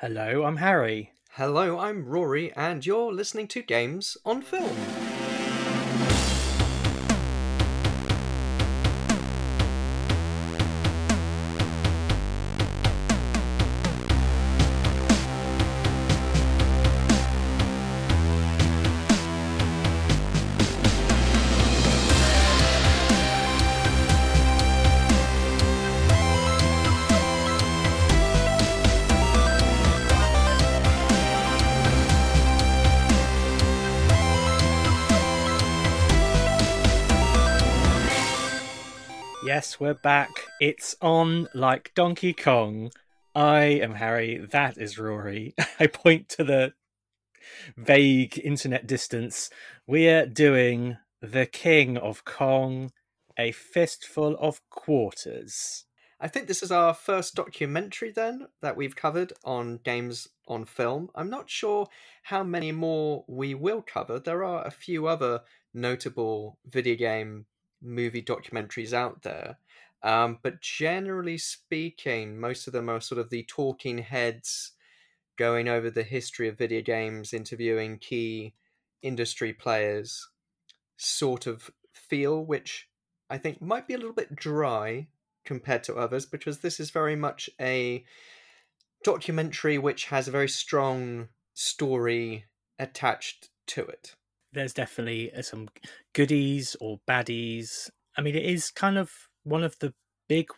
Hello, I'm Harry. Hello, I'm Rory, and you're listening to Games on Film. We're back. It's on like Donkey Kong. I am Harry. That is Rory. I point to the vague internet distance. We're doing The King of Kong, a fistful of quarters. I think this is our first documentary then that we've covered on Games on Film. I'm not sure how many more we will cover. There are a few other notable video game movie documentaries out there. Um, but generally speaking, most of them are sort of the talking heads going over the history of video games, interviewing key industry players sort of feel, which I think might be a little bit dry compared to others because this is very much a documentary which has a very strong story attached to it. There's definitely uh, some goodies or baddies. I mean, it is kind of one of the big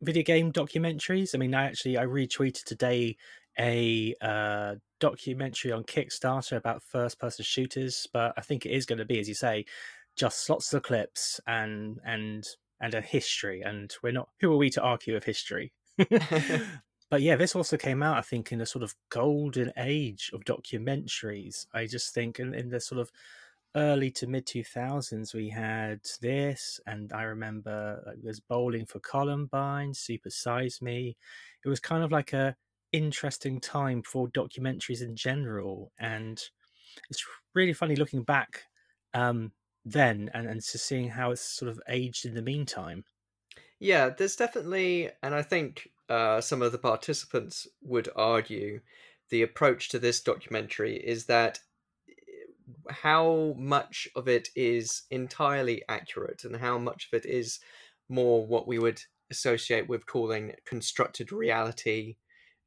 video game documentaries. I mean, I actually I retweeted today a uh, documentary on Kickstarter about first-person shooters, but I think it is going to be, as you say, just lots of clips and and and a history. And we're not who are we to argue of history? but yeah, this also came out, I think, in a sort of golden age of documentaries. I just think in, in the sort of early to mid 2000s, we had this, and I remember like, there's Bowling for Columbine, Super Size Me. It was kind of like a interesting time for documentaries in general, and it's really funny looking back um, then and, and to seeing how it's sort of aged in the meantime. Yeah, there's definitely, and I think uh, some of the participants would argue the approach to this documentary is that how much of it is entirely accurate and how much of it is more what we would associate with calling constructed reality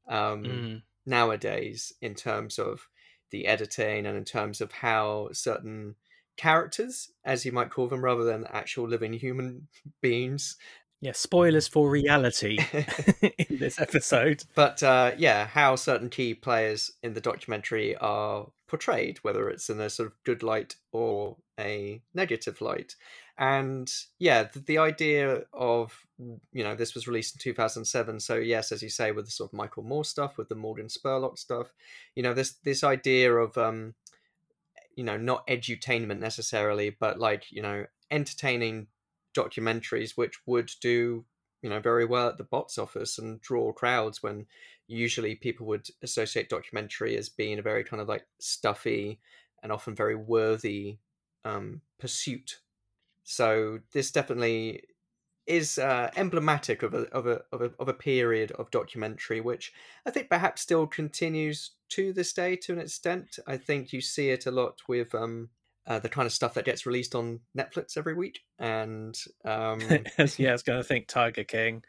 um, mm. nowadays in terms of the editing and in terms of how certain characters, as you might call them, rather than actual living human beings, yeah, spoilers for reality in this episode. But uh, yeah, how certain key players in the documentary are portrayed, whether it's in a sort of good light or a negative light. And yeah, the, the idea of, you know, this was released in 2007. So, yes, as you say, with the sort of Michael Moore stuff, with the Morgan Spurlock stuff, you know, this, this idea of, um, you know, not edutainment necessarily, but like, you know, entertaining documentaries which would do you know very well at the box office and draw crowds when usually people would associate documentary as being a very kind of like stuffy and often very worthy um, pursuit. So this definitely is uh, emblematic of a, of, a, of, a, of a period of documentary which i think perhaps still continues to this day to an extent. I think you see it a lot with um, uh, the kind of stuff that gets released on Netflix every week. And um, yeah, I was going to think Tiger King.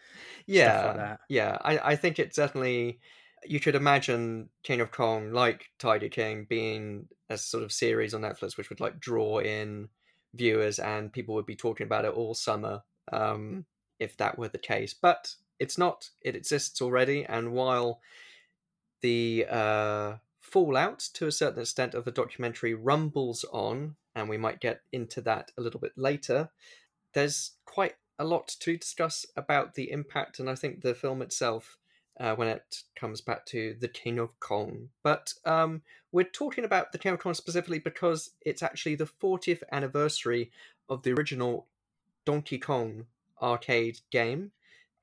Yeah, like yeah. I, I think it definitely you could imagine King of Kong like Tiger King being a sort of series on Netflix which would like draw in viewers and people would be talking about it all summer um, if that were the case. But it's not. It exists already, and while the uh, fallout to a certain extent of the documentary rumbles on, and we might get into that a little bit later. There's quite a lot to discuss about the impact, and I think the film itself, uh, when it comes back to The King of Kong. But um, we're talking about The King of Kong specifically because it's actually the 40th anniversary of the original Donkey Kong arcade game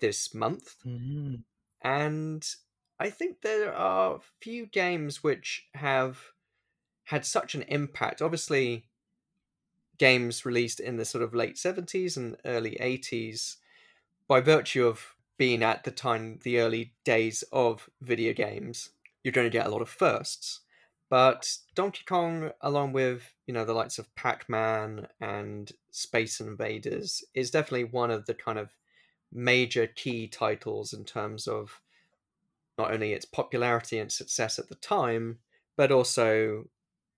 this month. Mm-hmm. And I think there are few games which have had such an impact. Obviously, games released in the sort of late 70s and early 80s, by virtue of being at the time the early days of video games, you're going to get a lot of firsts. But Donkey Kong, along with you know the likes of Pac-Man and Space Invaders, is definitely one of the kind of major key titles in terms of not only its popularity and success at the time, but also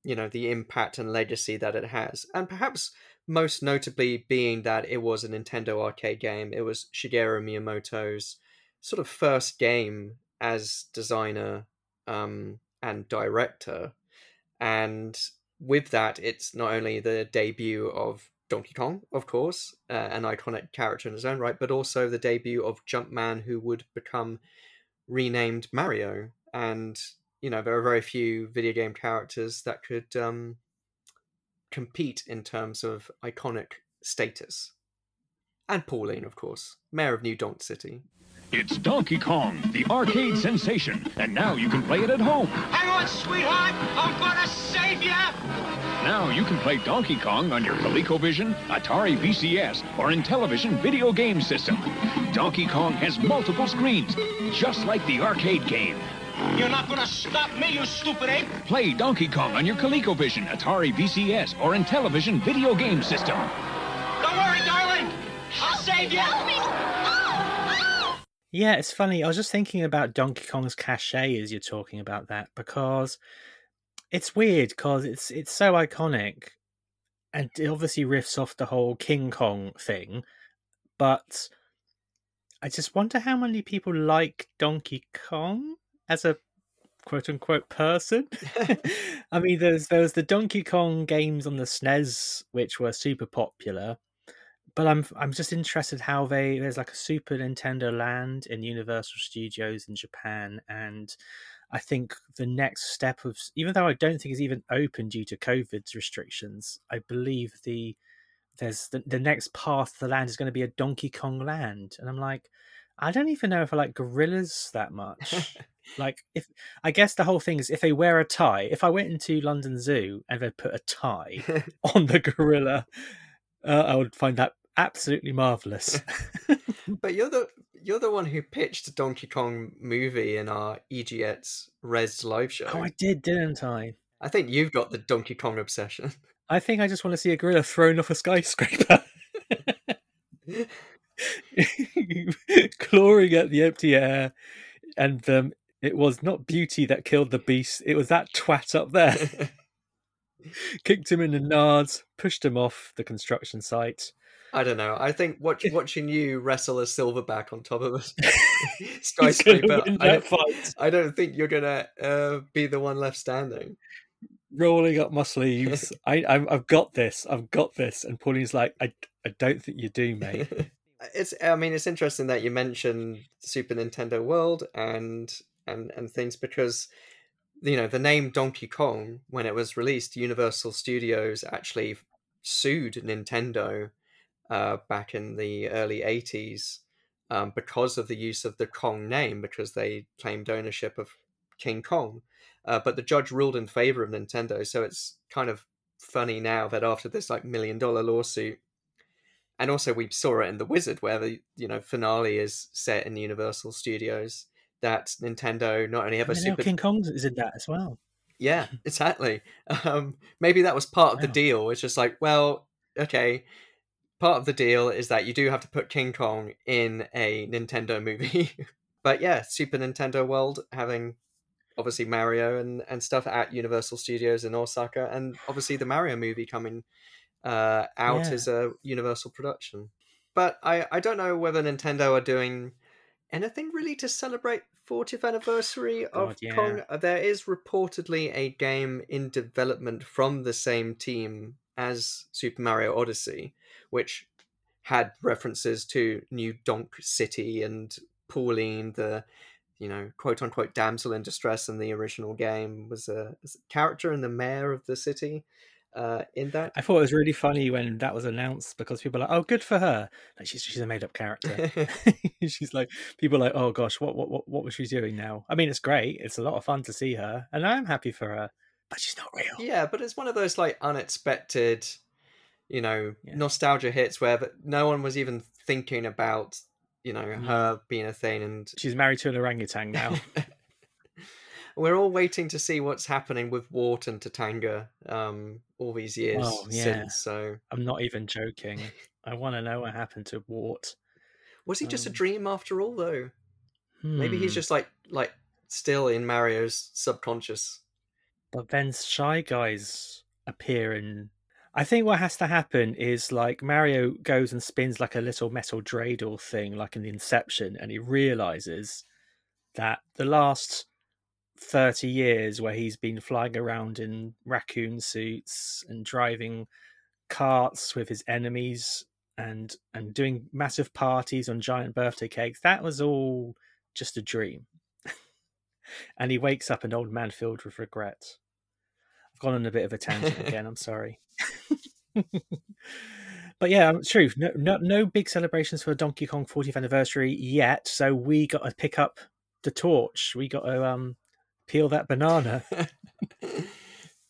you know the impact and legacy that it has, and perhaps most notably being that it was a Nintendo arcade game. It was Shigeru Miyamoto's sort of first game as designer um, and director, and with that, it's not only the debut of Donkey Kong, of course, uh, an iconic character in his own right, but also the debut of Jumpman, who would become renamed Mario. And you know, there are very few video game characters that could um, compete in terms of iconic status. And Pauline, of course, mayor of New Donk City. It's Donkey Kong, the arcade sensation, and now you can play it at home. Hang on, sweetheart! I'm gonna save you! Now you can play Donkey Kong on your ColecoVision, Atari VCS, or Intellivision video game system. Donkey Kong has multiple screens, just like the arcade game. You're not gonna stop me, you stupid ape! Play Donkey Kong on your ColecoVision, Atari VCS, or Intellivision video game system. Don't worry, darling! I'll save you! Yeah, it's funny. I was just thinking about Donkey Kong's cachet as you're talking about that because it's weird because it's it's so iconic and it obviously riffs off the whole King Kong thing, but I just wonder how many people like Donkey Kong as a quote unquote person. I mean, there's there was the Donkey Kong games on the SNES which were super popular, but I'm I'm just interested how they there's like a Super Nintendo Land in Universal Studios in Japan, and I think the next step of even though I don't think it's even open due to COVID's restrictions, I believe the there's the, the next path to the land is going to be a Donkey Kong Land, and I'm like, I don't even know if I like gorillas that much. like if I guess the whole thing is if they wear a tie. If I went into London Zoo and they put a tie on the gorilla, uh, I would find that absolutely marvelous. but you're the you're the one who pitched a Donkey Kong movie in our EGX Rezzed live show. oh, I did, didn't I? I think you've got the Donkey Kong obsession. I think I just want to see a gorilla thrown off a skyscraper. clawing at the empty air, and um, it was not beauty that killed the beast; it was that twat up there. Kicked him in the nards, pushed him off the construction site. I don't know. I think watch, watching you wrestle a silverback on top of a skyscraper. I don't, fight. I don't think you're gonna uh, be the one left standing. Rolling up my sleeves. I—I've got this. I've got this. And Pauline's like, I, I don't think you do, mate. it's i mean it's interesting that you mentioned super nintendo world and and and things because you know the name donkey kong when it was released universal studios actually sued nintendo uh, back in the early 80s um, because of the use of the kong name because they claimed ownership of king kong uh, but the judge ruled in favor of nintendo so it's kind of funny now that after this like million dollar lawsuit and also we saw it in the wizard where the you know finale is set in universal studios that nintendo not only have a And then now super King Kong is in that as well. yeah exactly um maybe that was part of the deal it's just like well okay part of the deal is that you do have to put king kong in a nintendo movie but yeah super nintendo world having obviously mario and and stuff at universal studios in osaka and obviously the mario movie coming uh out Yeah. as a universal production but i i don't know whether nintendo are doing anything really to celebrate 40th anniversary of God, yeah. Kong. Uh, There is reportedly a game in development from the same team as Super Mario Odyssey, which had references to New Donk City and Pauline, the you know quote unquote damsel in distress in the original game, was a, was a character and the mayor of the city. Uh, in that, I thought it was really funny when that was announced because people are like, "Oh, good for her!" Like she's she's a made up character. she's like, people are like, "Oh gosh, what what what what was she doing now?" I mean, it's great. It's a lot of fun to see her, and I'm happy for her. But she's not real. Yeah, but it's one of those like unexpected, you know, Yeah. nostalgia hits where no one was even thinking about, you know, Mm. her being a thing. And She's married to an orangutan now. We're all waiting to see what's happening with Wart and Tatanga um, all these years Oh, yeah. since. So I'm not even joking. I want to know what happened to Wart. was he just a Um, dream after all, though? Maybe he's Hmm. just like like still in Mario's subconscious. But then Shy Guys appear and I think what has to happen is like Mario goes and spins like a little metal dreidel thing, like in Inception, and he realizes that the last 30 years where he's been flying around in raccoon suits and driving carts with his enemies and and doing massive parties on giant birthday cakes that was all just a dream. And he wakes up an old man filled with regret gone on a bit of a tangent again i'm sorry but yeah um, true no, no no big celebrations for donkey kong 40th anniversary yet so we got to pick up the torch we got to um peel that banana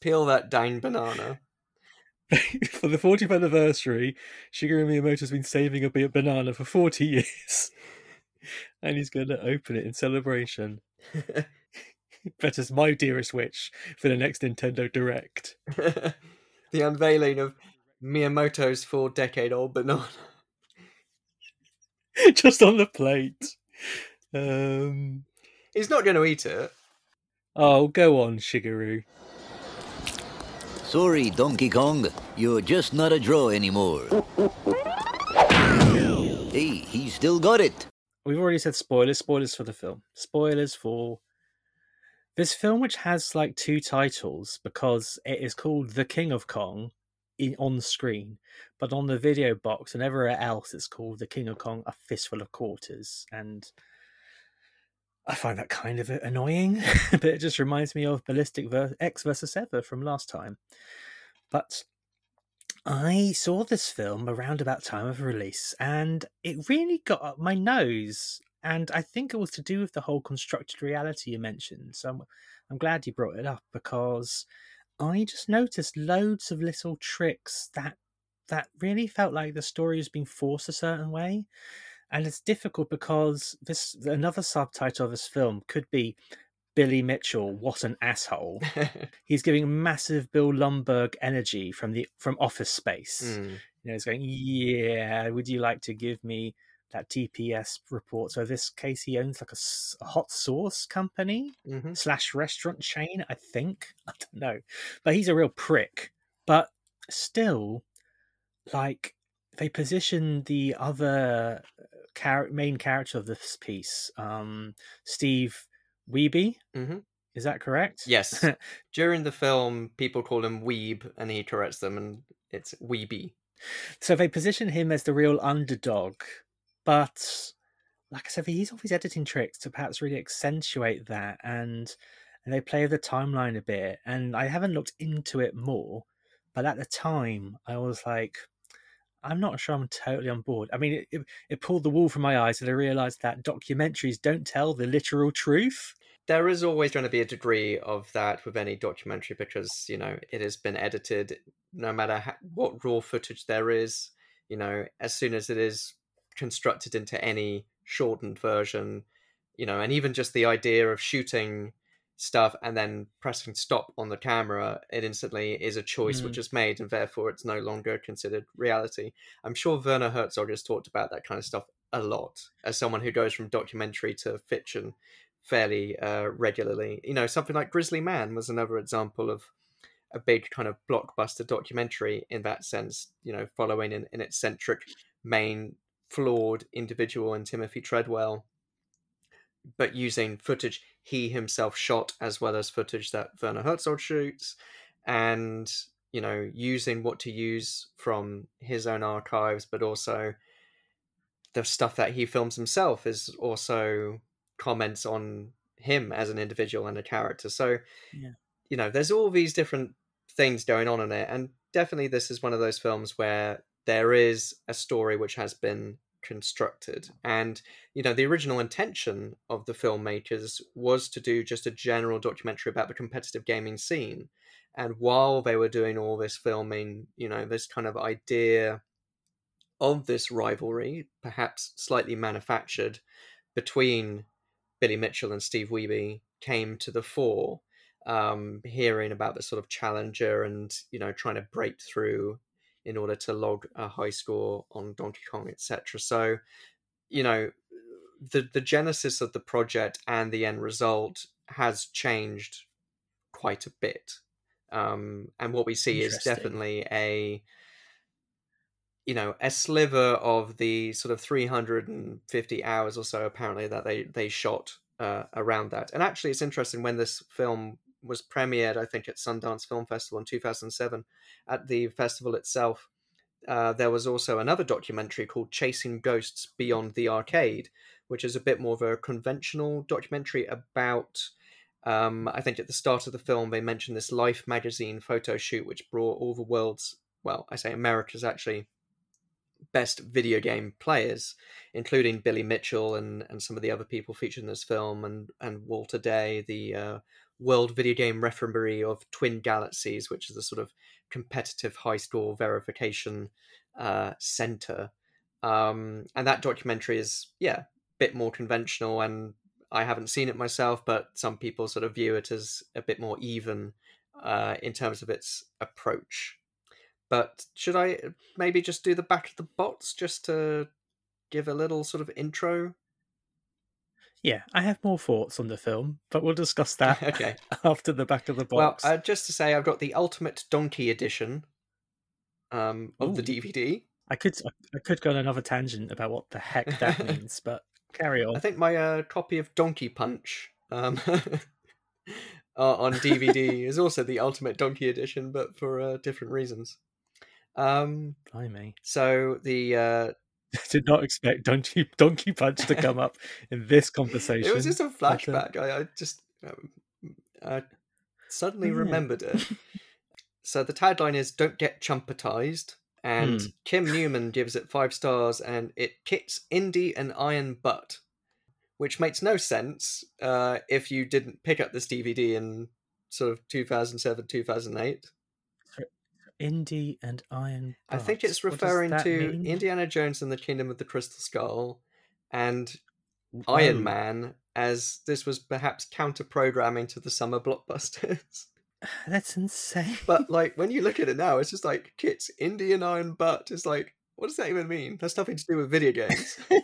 Peel that dang banana. for the 40th anniversary, Shigeru Miyamoto's been saving a bit banana for 40 years. and he's going to open it in celebration. That is my dearest wish for the next Nintendo Direct. the unveiling of Miyamoto's four decade old banana. Just on the plate. Um, He's not going to eat it. oh, go on, Shigeru. Sorry, Donkey Kong. You're just not a draw anymore. Hey, he still got it. We've already said spoilers. Spoilers for the film. Spoilers for this film, which has like two titles because it is called The King of Kong in, on screen, but on the video box and everywhere else, it's called The King of Kong: A Fistful of Quarters, and I find that kind of annoying. but it just reminds me of Ballistic ver- Ecks versus Ever from last time. But I saw this film around about time of release, and it really got up my nose. And I think it was to do with the whole constructed reality you mentioned. So I'm, I'm glad you brought it up because I just noticed loads of little tricks that that really felt like the story was being forced a certain way. And it's difficult because this another subtitle of this film could be Billy Mitchell, what an asshole. He's giving massive Bill Lumbergh energy from the from Office Space. Mm. You know, he's going, yeah. Would you like to give me that TPS report? So, this case, he owns like a hot sauce company hmm slash restaurant chain. I think I don't know, but he's a real prick. But still, like they position the other char- main character of this piece, um, Steve Wiebe. hmm Is that correct? Yes. During the film, people call him Weeb, and he corrects them, and it's Wiebe. So they position him as the real underdog, but like I said, he's always editing tricks to perhaps really accentuate that, and and they play with the timeline a bit. And I haven't looked into it more, but at the time, I was like, I'm not sure I'm totally on board. I mean, it, it, it pulled the wool from my eyes, and I realised that documentaries don't tell the literal truth. There is always going to be a degree of that with any documentary because, you know, it has been edited no matter ha- what raw footage there is. You know, as soon as it is constructed into any shortened version, you know, and even just the idea of shooting stuff and then pressing stop on the camera, it instantly is a choice Mm. which is made and therefore it's no longer considered reality. I'm sure Werner Herzog has talked about that kind of stuff a lot as someone who goes from documentary to fiction fairly uh, regularly. You know, something like Grizzly Man was another example of a big kind of blockbuster documentary in that sense, you know, following an, an eccentric main flawed individual in Timothy Treadwell, but using footage he himself shot as well as footage that Werner Herzog shoots, and you know, using what to use from his own archives, but also the stuff that he films himself is also comments on him as an individual and a character. So, Yeah. you know, there's all these different things going on in it, and definitely this is one of those films where there is a story which has been constructed and you know the original intention of the filmmakers was to do just a general documentary about the competitive gaming scene and while they were doing all this filming you know this kind of idea of this rivalry perhaps slightly manufactured between Billy Mitchell and Steve Wiebe came to the fore. Um, hearing about the sort of challenger and you know trying to break through in order to log a high score on Donkey Kong, etc. So, you know, the the genesis of the project and the end result has changed quite a bit. Um, and what we see is definitely a you know a sliver of the sort of 350 hours or so apparently that they they shot uh, around that and actually it's interesting when this film was premiered i think at sundance film festival in 2007 at the festival itself. Uh, there was also another documentary called chasing ghosts beyond the arcade which is a bit more of a conventional documentary about um, i think at the start of the film they mentioned this life magazine photo shoot which brought all the world's well i say america's actually best video game players, including Billy Mitchell and, and some of the other people featured in this film, and, and Walter Day, the uh, World Video Game Referee of Twin Galaxies, which is a sort of competitive high score verification uh, center. Um, and that documentary is, yeah, a bit more conventional, and I haven't seen it myself, but some people sort of view it as a bit more even uh, in terms of its approach but should I maybe just do the back of the box just to give a little sort of intro? Yeah, I have more thoughts on the film, but we'll discuss that okay. after the back of the box. Well, uh, just to say, I've got the Ultimate Donkey Edition um, of Ooh. the DVD. I could I could go on another tangent about what the heck that means, but carry on. I think my uh, copy of Donkey Punch um, uh, on DVD is also the Ultimate Donkey Edition, but for uh, different reasons. Um, Blimey. so the uh, Did not expect Donkey Donkey Punch to come up in this conversation. it was just a but, uh, flashback. I, I just um, I suddenly Yeah. remembered it. so the tagline is "Don't get chumpetized," and Hmm. Kim Newman gives it five stars, and it kicks indie and iron butt, which makes no sense uh, if you didn't pick up this DVD in sort of 2007, 2008. Indie and Iron. I think it's referring to mean? Indiana Jones and the Kingdom of the Crystal Skull and Iron Oh, Man, as this was perhaps counter programming to the summer blockbusters. That's insane. but like when you look at it now, it's just like Kit's Indian Iron Butt. It's like, what does that even mean? That's nothing to do with video games. I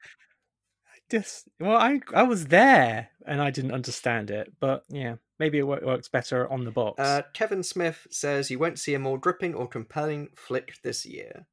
just well, I I was there and I didn't understand it, but yeah, maybe it works better on the box. uh, Kevin Smith says you won't see a more gripping or compelling flick this year.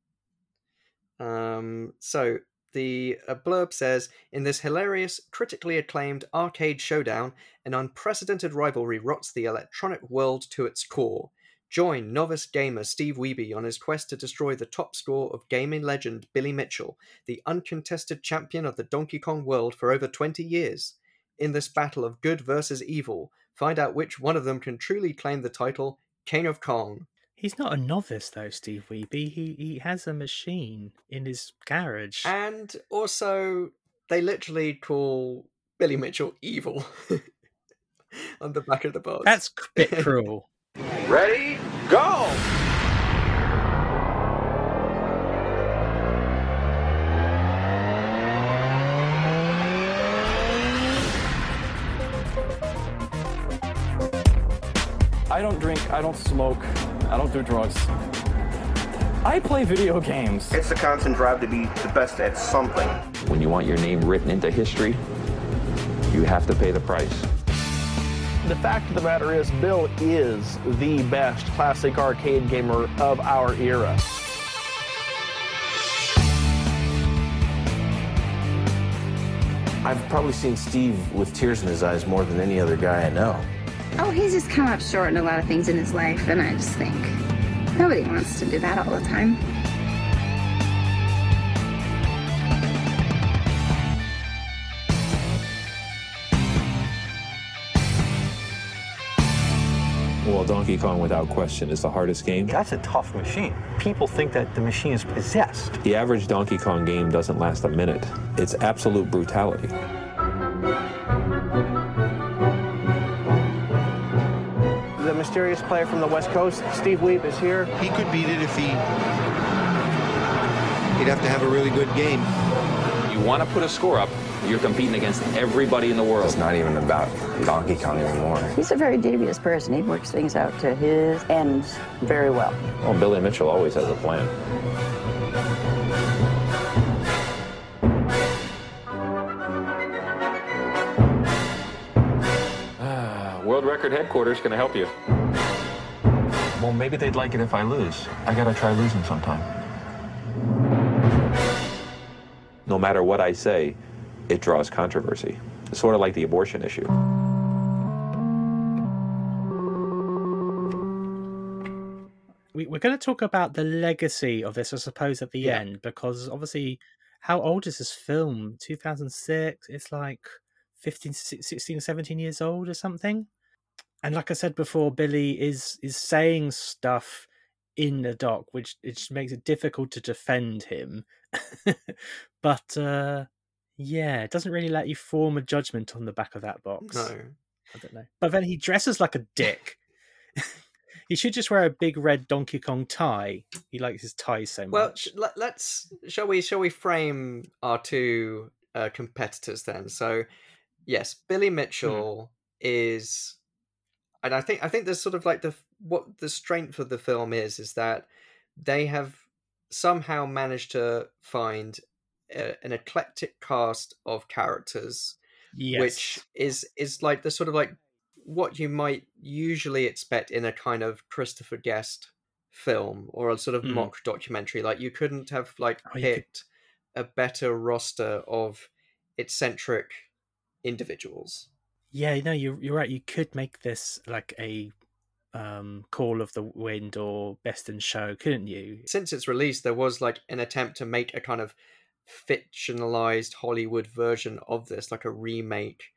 Um, so the uh, blurb says in this hilarious, critically acclaimed arcade showdown, an unprecedented rivalry rots the electronic world to its core. Join novice gamer Steve Wiebe on his quest to destroy the top score of gaming legend Billy Mitchell, the uncontested champion of the Donkey Kong world for over 20 years. In this battle of good versus evil, find out which one of them can truly claim the title King of Kong. He's not a novice though, Steve Wiebe. He he has a machine in his garage. And also, they literally call Billy Mitchell evil on the back of the box. That's a bit cruel. Ready? Go! I don't drink, I don't smoke, I don't do drugs. I play video games. It's the constant drive to be the best at something. When you want your name written into history, you have to pay the price. The fact of the matter is, Bill is the best classic arcade gamer of our era. I've probably seen Steve with tears in his eyes more than any other guy I know. Oh, he's just come up short in a lot of things in his life, and I just think nobody wants to do that all the time. Well, Donkey Kong, without question, is the hardest game. That's a tough machine. People think that the machine is possessed. The average Donkey Kong game doesn't last a minute. It's absolute brutality. Mysterious player from the West Coast, Steve Weeb, is here. He could beat it if he. He'd have to have a really good game. You want to put a score up, You're competing against everybody in the world. It's not even about Donkey Kong anymore. He's a very devious person. He works things out to his ends very well. Well, Billy Mitchell always has a plan. Ah, World Record Headquarters, can I help you? Well, maybe they'd like it if I lose. I gotta try losing sometime. No matter what I say, it draws controversy. It's sort of like the abortion issue. We, we're going to talk about the legacy of this, I suppose, at the Yeah. end, because obviously, how old is this film? 2006? It's like 15, 16, 17 years old or something. And like I said before, Billy is is saying stuff in the doc, which it makes it difficult to defend him. but uh, yeah, it doesn't really let you form a judgment on the back of that box. No. I don't know. But then he dresses like a dick. he should just wear a big red Donkey Kong tie. He likes his ties so Well, much. sh- let, let's shall we shall we frame our two uh, competitors then? So, yes, Billy Mitchell is, and I think I think there's sort of like the what the strength of the film is is that they have somehow managed to find a, an eclectic cast of characters yes. which is is like the sort of like what you might usually expect in a kind of Christopher Guest film or a sort of Mm. mock documentary. Like you couldn't have like Oh, picked a better roster of eccentric individuals. Yeah, no, you're you're right. You could make this like a um Call of the Wind or Best in Show, couldn't you? Since its release, there was like an attempt to make a kind of fictionalized Hollywood version of this, like a remake,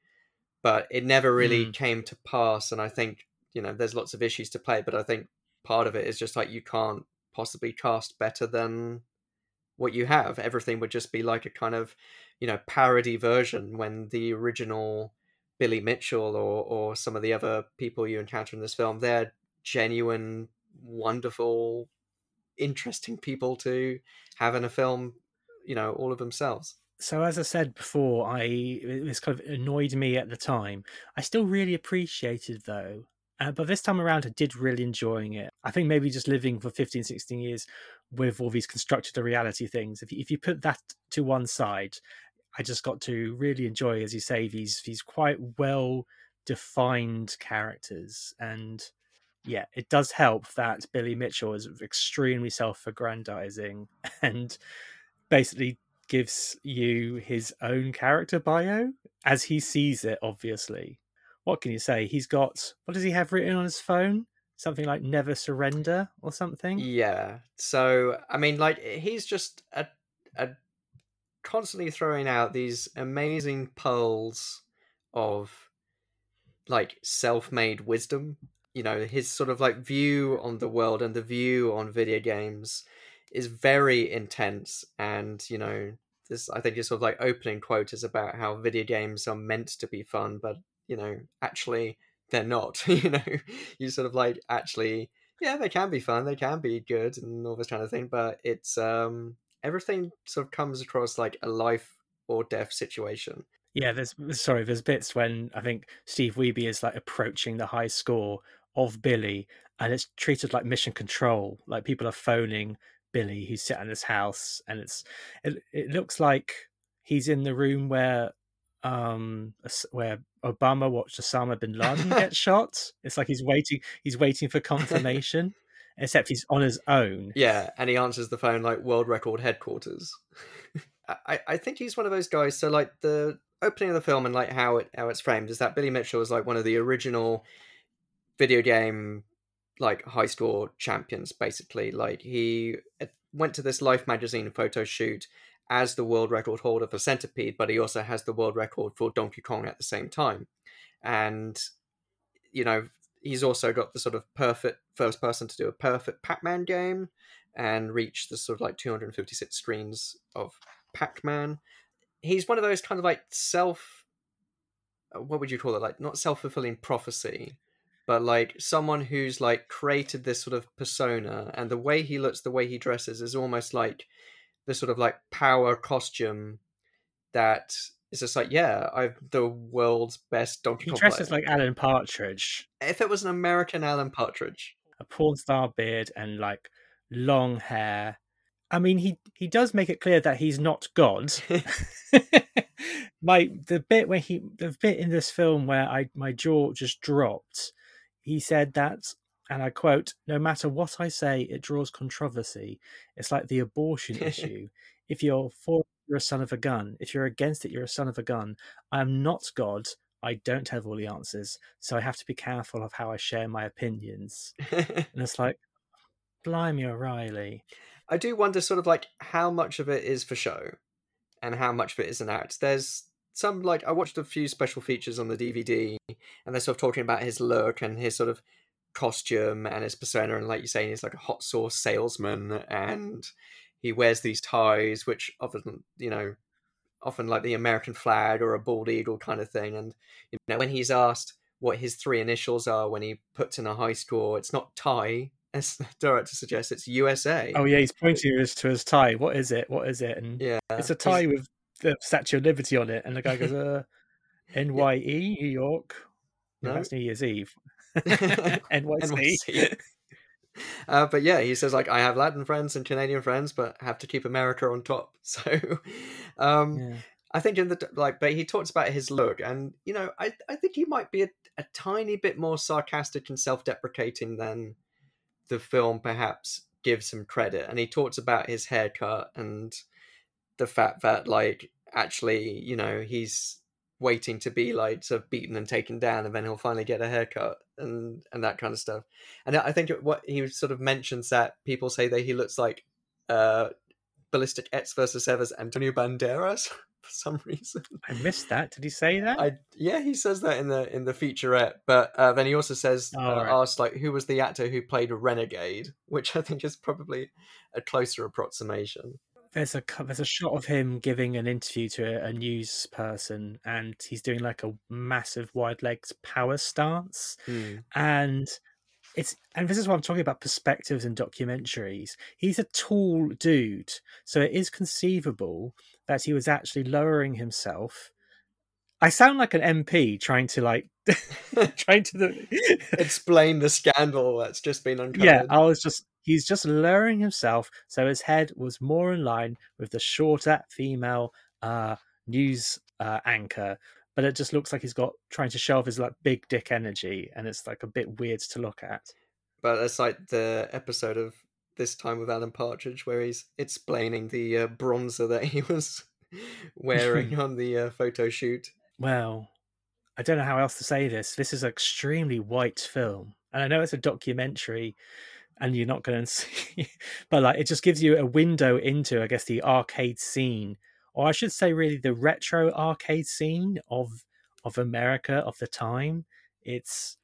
but it never really Mm. came to pass. And I think, you know, there's lots of issues to play, but I think part of it is just like you can't possibly cast better than what you have. Everything would just be like a kind of, you know, parody version when the original Billy Mitchell or or some of the other people you encounter in this film, they're genuine, wonderful, interesting people to have in a film, you know, all of themselves. So as I said before, I this kind of annoyed me at the time. I still really appreciated though. Uh, but this time around, I did really enjoying it. I think maybe just living for 15, 16 years with all these constructed reality things, if you, if you put that to one side, I just got to really enjoy, as you say, these these quite well defined characters. And yeah, it does help that Billy Mitchell is extremely self-aggrandizing and basically gives you his own character bio as he sees it. Obviously, what can you say? He's got what does he have written on his phone? Something like "Never Surrender" or something. Yeah. So I mean, like he's just a, a constantly throwing out these amazing pearls of like self-made wisdom. You know, his sort of like view on the world and the view on video games is very intense. And you know, this I think his sort of like opening quote is about how video games are meant to be fun, but you know, actually they're not. you know, you sort of like actually yeah, they can be fun, they can be good and all this kind of thing, but it's um everything sort of comes across like a life or death situation. Yeah, there's sorry, there's bits when I think Steve Wiebe is like approaching the high score of Billy, and it's treated like mission control. Like people are phoning Billy, who's sitting in his house, and it's it, it looks like he's in the room where um where Obama watched Osama bin Laden get shot. It's like he's waiting, he's waiting for confirmation, except he's on his own. Yeah, and he answers the phone like world record headquarters. I, I think he's one of those guys. So like the opening of the film and like how it how it's framed is that Billy Mitchell is like one of the original video game like high score champions basically like he uh, went to this life magazine photo shoot as the world record holder for centipede but he also has the world record for donkey kong at the same time and you know he's also got the sort of perfect first person to do a perfect pac-man game and reach the sort of like 256 screens of pac-man. He's one of those kind of like self uh, what would you call it? Like not self-fulfilling prophecy but like someone who's like created this sort of persona and the way he looks the way he dresses is almost like the sort of like power costume that it's just like, yeah, I'm the world's best Donkey He dresses player. like Alan Partridge, If it was an American Alan Partridge, a porn star beard and like long hair. I mean, he he does make it clear that he's not God. my the bit where he the bit in this film where I my jaw just dropped. He said that, and I quote: "No matter what I say, it draws controversy. It's like the abortion issue. If you're for, you're a son of a gun. If you're against it, you're a son of a gun. I am not God. I don't have all the answers, so I have to be careful of how I share my opinions." and it's like, blimey, O'Reilly. I do wonder sort of like how much of it is for show and how much of it is an act. There's some like I watched a few special features on the DVD and they're sort of talking about his look and his sort of costume and his persona and like you're saying he's like a hot sauce salesman and he wears these ties which often you know often like the American flag or a bald eagle kind of thing and you know when he's asked what his three initials are when he puts in a high score it's not tie as the director suggests it's USA Oh yeah, he's pointing to his, to his tie. What is it? What is it? And yeah it's a tie with the Statue of Liberty on it, and the guy goes, uh, "N.Y.E. New York." No, No. that's New Year's Eve. NYC. NYC. Uh, but yeah, he says like I have Latin friends and Canadian friends, but have to keep America on top. So, um, Yeah. I think in the like, but he talks about his look, and you know, I I think he might be a, a tiny bit more sarcastic and self-deprecating than the film perhaps gives him credit. And he talks about his haircut and the fact that like actually, you know, he's waiting to be like sort of beaten and taken down, and then he'll finally get a haircut and and that kind of stuff. And I think it- what he sort of mentions that people say that he looks like uh Ballistic Ecks versus Sever's Antonio Banderas for some reason. I missed that. Did he say that? I yeah, he says that in the in the featurette, but uh, then he also says Oh, uh, right. asked like who was the actor who played renegade, which I think is probably a closer approximation. There's a there's a shot of him giving an interview to a, a news person, and he's doing like a massive wide legs power stance, Hmm. and it's and this is what I'm talking about perspectives and documentaries. He's a tall dude, so it is conceivable that he was actually lowering himself. I sound like an MP trying to like trying to the Explain the scandal that's just been uncovered. yeah, I was just he's just lowering himself so his head was more in line with the shorter female uh news uh anchor. But it just looks like he's got trying to show off his like big dick energy and it's like a bit weird to look at. but it's like the episode of this time with Alan Partridge where he's explaining the uh, bronzer that he was wearing on the uh, photo shoot. Well, I don't know how else to say this. This is an extremely white film. And I know it's a documentary and you're not going to see, but like it just gives you a window into, I guess, the arcade scene, or I should say, really, the retro arcade scene of of America of the time. It's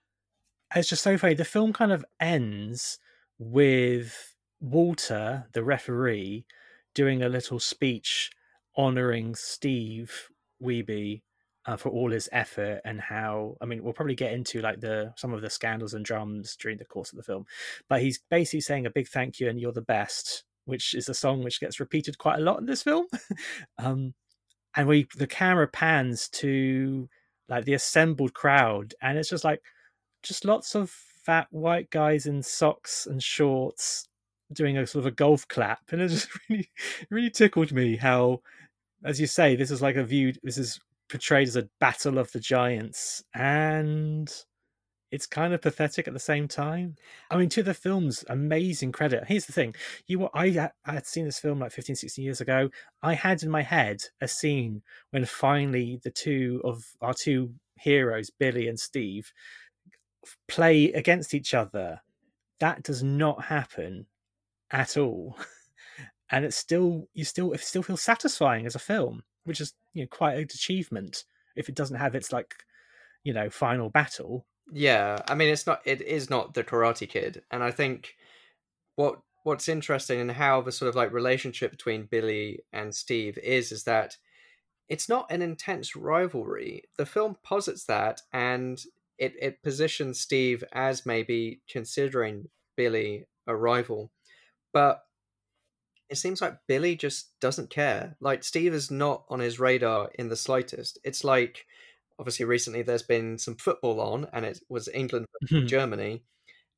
it's just so funny. The film kind of ends with Walter, the referee, doing a little speech honoring Steve Wiebe uh, for all his effort and how I mean we'll probably get into like the some of the scandals and drums during the course of the film, but he's basically saying a big thank you and you're the best, which is a song which gets repeated quite a lot in this film. um, and we the camera pans to like the assembled crowd, and it's just like just lots of fat white guys in socks and shorts doing a sort of a golf clap, and it just really really tickled me how, as you say, this is like a viewed this is portrayed as a battle of the giants, and it's kind of pathetic at the same time. I mean, to the film's amazing credit. Here's the thing: you, were- I, I had seen this film like 15, 16 years ago. I had in my head a scene when finally the two of our two heroes, Billy and Steve, play against each other. That does not happen at all, and it's still you still it still feels satisfying as a film, which is you know quite an achievement. If it doesn't have its like you know final battle, Yeah, I mean it's not it is not the Karate Kid, and I think what what's interesting in how the sort of like relationship between Billy and Steve is is that it's not an intense rivalry. The film posits that and it, it positions Steve as maybe considering Billy a rival. But it seems like Billy just doesn't care. Like Steve is not on his radar in the slightest. It's like obviously recently there's been some football on and it was England Mhm. Germany.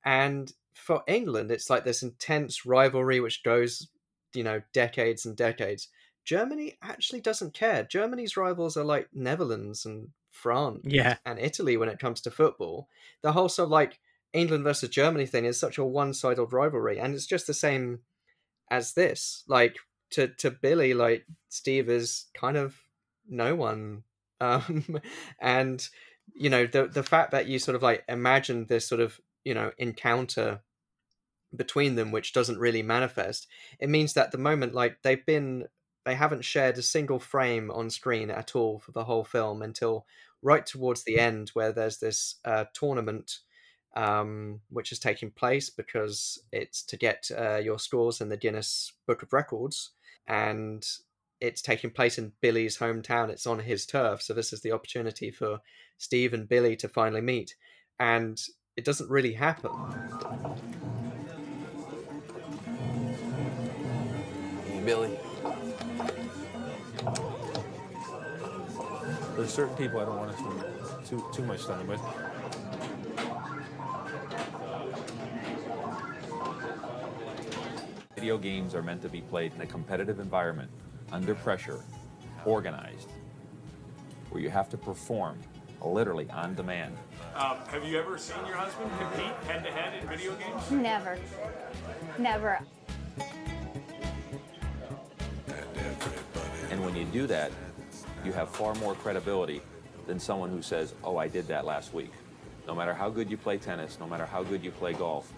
And for England, it's like this intense rivalry which goes, you know, decades and decades. Germany actually doesn't care. Germany's rivals are like Netherlands and France Yeah. and Italy when it comes to football. The whole sort of like England versus Germany thing is such a one-sided rivalry, and it's just the same as this. Like to to Billy, like Steve is kind of no one, um, and you know the the fact that you sort of like imagine this sort of you know encounter between them, which doesn't really manifest. It means that the moment like they've been they haven't shared a single frame on screen at all for the whole film until right towards the end where there's this uh, tournament um, which is taking place because it's to get uh, your scores in the Guinness Book of Records, and it's taking place in Billy's hometown. It's on his turf, so this is the opportunity for Steve and Billy to finally meet, and it doesn't really happen. Hey, Billy. There's certain people I don't want to spend too too much time with. Video games are meant to be played in a competitive environment, under pressure, organized, where you have to perform literally on demand. Um, have you ever seen your husband compete head to head in video games? Never. Never. And when you do that, you have far more credibility than someone who says, Oh, I did that last week. No matter how good you play tennis, no matter how good you play golf,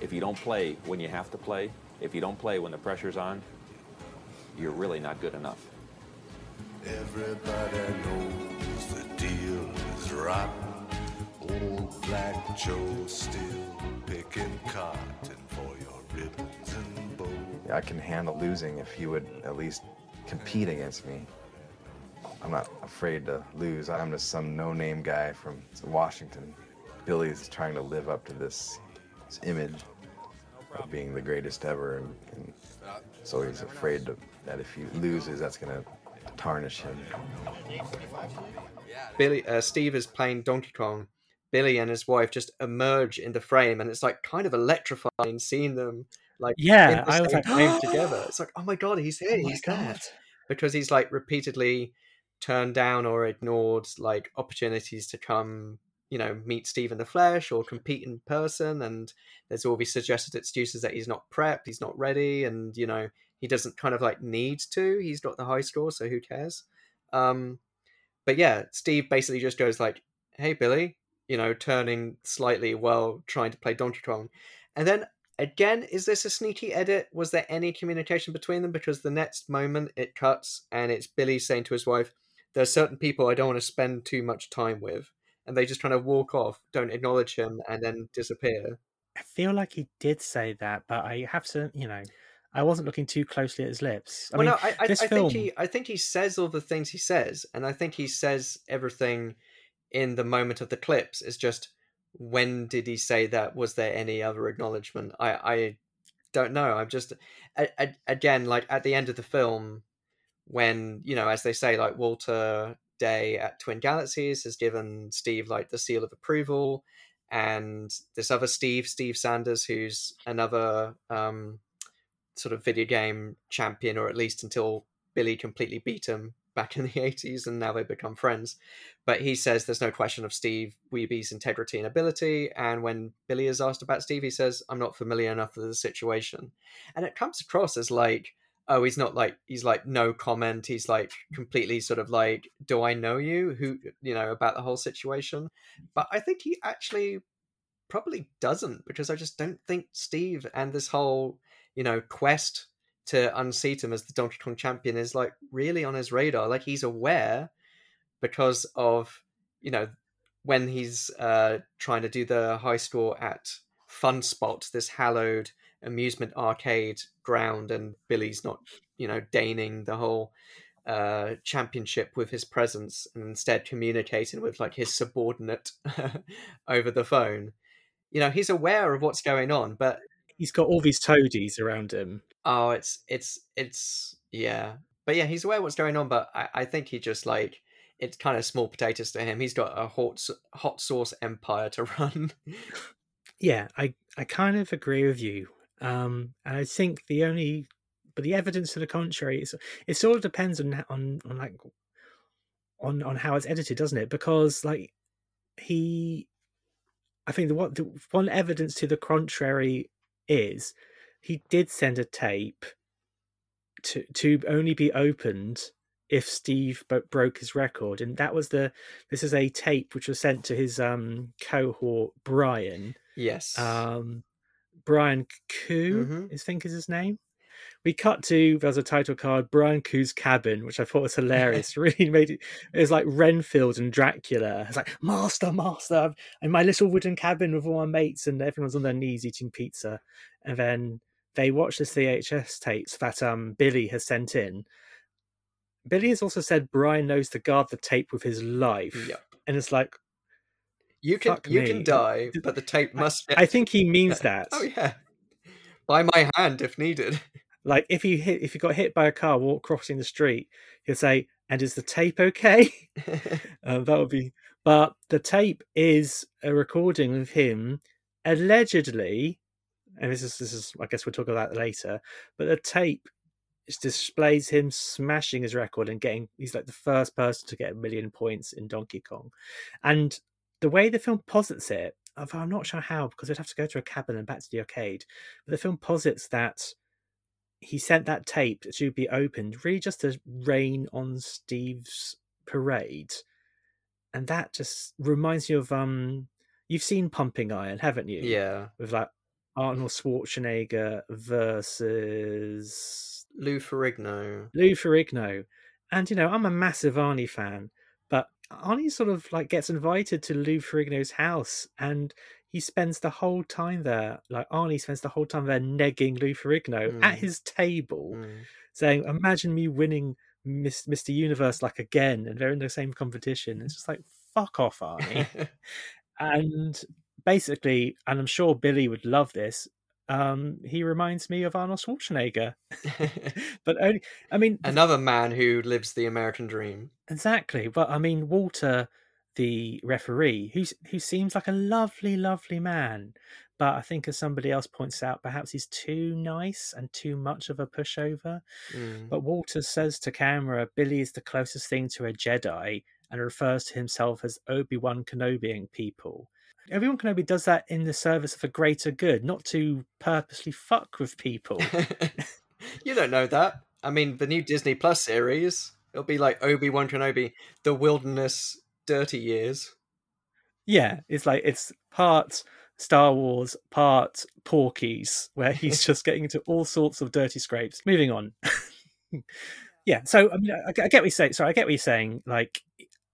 if you don't play when you have to play, if you don't play when the pressure's on, you're really not good enough. Everybody knows the deal is rotten. Old Black Joe still picking cotton for your ribbons and bows. I can handle losing if you would at least compete against me. I'm not afraid to lose. I'm just some no-name guy from Washington. Billy's trying to live up to this, this image of being the greatest ever, and, and so he's afraid to, that if he loses, that's going to tarnish him. Billy, uh, Steve is playing Donkey Kong. Billy and his wife just emerge in the frame, and it's like kind of electrifying seeing them like Yeah, in the I was same like, frame together. It's like, oh my god, he's here, Oh my he's there, because he's like repeatedly turned down or ignored like opportunities to come, you know, meet Steve in the flesh or compete in person, and there's all these suggested excuses that he's not prepped, he's not ready, and you know he doesn't kind of like need to. He's got the high score, so who cares? Um, but yeah, Steve basically just goes like, "Hey, Billy," you know, turning slightly while trying to play Donkey Kong, and then again, is this a sneaky edit? Was there any communication between them? Because the next moment it cuts and it's Billy saying to his wife, "There are certain people I don't want to spend too much time with," and they just kind of walk off, don't acknowledge him, and then disappear. I feel like he did say that, but I have to, you know, I wasn't looking too closely at his lips. I well, mean, no, I, I, this I film, think he, I think he says all the things he says, and I think he says everything in the moment of the clips. It's just when did he say that? Was there any other acknowledgement? I, I don't know. I'm just, a, a, again, like at the end of the film, when you know, as they say, like Walter Day at Twin Galaxies has given Steve like the seal of approval, and this other Steve, Steve Sanders, who's another um, sort of video game champion, or at least until Billy completely beat him back in the 80s, and now they become friends. But he says there's no question of Steve Wiebe's integrity and ability. And when Billy is asked about Steve, he says, I'm not familiar enough with the situation. And it comes across as like, oh, he's not like, he's like, no comment. He's like completely sort of like, do I know you? Who, you know, about the whole situation. But I think he actually probably doesn't because I just don't think Steve and this whole, you know, quest to unseat him as the Donkey Kong champion is like really on his radar. Like he's aware because of, you know, when he's uh, trying to do the high score at Fun Spot, this hallowed amusement arcade ground, and Billy's not, you know, deigning the whole uh, championship with his presence and instead communicating with like his subordinate over the phone. You know, he's aware of what's going on, but he's got all these toadies around him. Oh, it's it's it's yeah, but yeah, he's aware what's going on. But I, I think he just like it's kind of small potatoes to him. He's got a hot hot sauce empire to run. yeah, I I kind of agree with you. Um, and I think the only but the evidence to the contrary is it sort of depends on on on like on on how it's edited, doesn't it? Because like he, I think the what the one evidence to the contrary is he did send a tape to to only be opened if Steve broke his record, and that was the this is a tape which was sent to his um cohort Brian. Yes. Um, Brian Kuh, Mm-hmm. I think is his name. We cut to there's a title card Brian Kuh's cabin, which I thought was hilarious. really made it. It was like Renfield and Dracula. It's like master, master, I'm in my little wooden cabin with all my mates, and everyone's on their knees eating pizza. And then they watch the VHS tapes that um Billy has sent in. Billy has also said Brian knows to guard the tape with his life. Yep. And it's like You can Fuck you me. can die, but the tape must. I think he means that. Oh yeah, by my hand if needed. Like if you hit if you got hit by a car walk crossing the street, he'll say, "And is the tape okay?" um, that would be. But the tape is a recording of him allegedly, and this is this is I guess we'll talk about that later. But the tape is- displays him smashing his record and getting. He's like the first person to get a million points in Donkey Kong, and the way the film posits it. I'm not sure how because we'd have to go to a cabin and back to the arcade. But the film posits that he sent that tape to be opened really just to rain on Steve's parade. And that just reminds you of um you've seen Pumping Iron, haven't you? Yeah, With like Arnold Schwarzenegger versus Lou Ferrigno. Lou Ferrigno. And you know, I'm a massive Arnie fan, Arnie sort of like gets invited to Lou Ferrigno's house and he spends the whole time there, like Arnie spends the whole time there negging Lou Ferrigno at Mm. his table, Mm. saying, Imagine me winning Miss, Mr. Universe like again, and they're in the same competition. It's just like, fuck off, Arnie. and basically, and I'm sure Billy would love this. Um, he reminds me of Arnold Schwarzenegger, but only, I mean, Another man who lives the American dream. Exactly, but I mean Walter, the referee, who's who seems like a lovely, lovely man, but I think as somebody else points out, perhaps he's too nice and too much of a pushover. Mm. But Walter says to camera, Billy is the closest thing to a Jedi, and refers to himself as Obi Wan Kenobiing people. Wan Kenobi does that in the service of a greater good, not to purposely fuck with people. You don't know that. I mean, the new Disney Plus series, it'll be like Obi Wan Kenobi, The Wilderness Dirty Years. Yeah, it's like it's part Star Wars, part Porky's, where he's just getting into all sorts of dirty scrapes. Moving on. yeah, so I mean, I, I get what you're saying. Sorry, I get what you're saying. Like,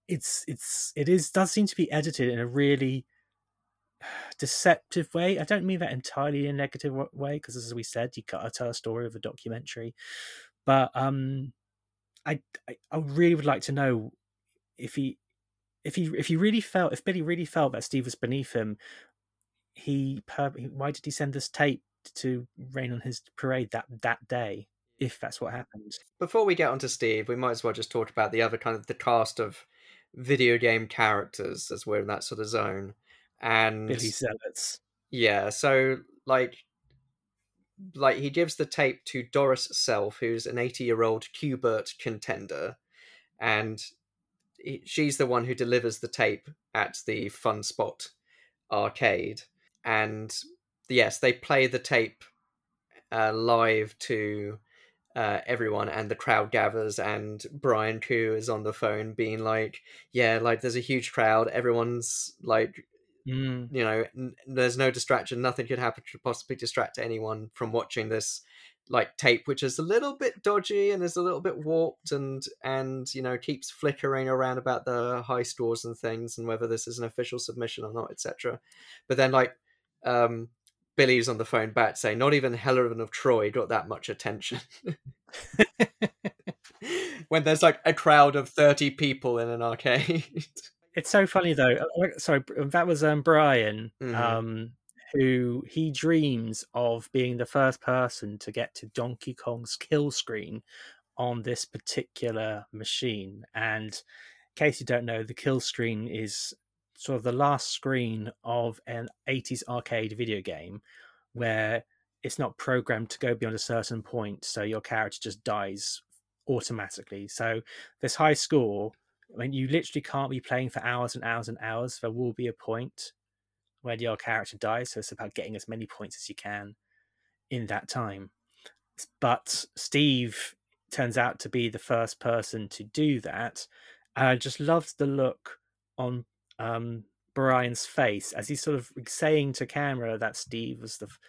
it's it's it is does seem to be edited in a really deceptive way. I don't mean that entirely in a negative way, because as we said, you gotta tell a story of a documentary. But um, I, I I really would like to know if he if he if he really felt if Billy really felt that Steve was beneath him, he why did he send this tape to rain on his parade that that day? If that's what happened, Before we get onto Steve, we might as well just talk about the other kind of the cast of video game characters as we're in that sort of zone. And Billy Zealots. Yeah, so like like he gives the tape to Doris Self, who's an 80-year-old Qbert contender, and he, she's the one who delivers the tape at the Fun Spot arcade. And yes, they play the tape uh, live to uh, everyone, and the crowd gathers, and Brian Kuh is on the phone being like, "Yeah, like there's a huge crowd. Everyone's like Mm. you know n- there's no distraction nothing could happen to possibly distract anyone from watching this like tape which is a little bit dodgy and is a little bit warped and and you know keeps flickering around about the high scores and things and whether this is an official submission or not etc but then like um billy's on the phone back saying not even helen of troy got that much attention. When there's like a crowd of 30 people in an arcade It's so funny though. uh, Sorry, that was um, Brian, Mhm. um, who he dreams of being the first person to get to Donkey Kong's kill screen on this particular machine. And in case you don't know, the kill screen is sort of the last screen of an 80s arcade video game where it's not programmed to go beyond a certain point, so your character just dies automatically. So this high score, I mean, you literally can't be playing for hours and hours and hours. There will be a point where your character dies, so it's about getting as many points as you can in that time. But Steve turns out to be the first person to do that. And I just loved the look on um, Brian's face as he's sort of saying to camera that Steve was the f-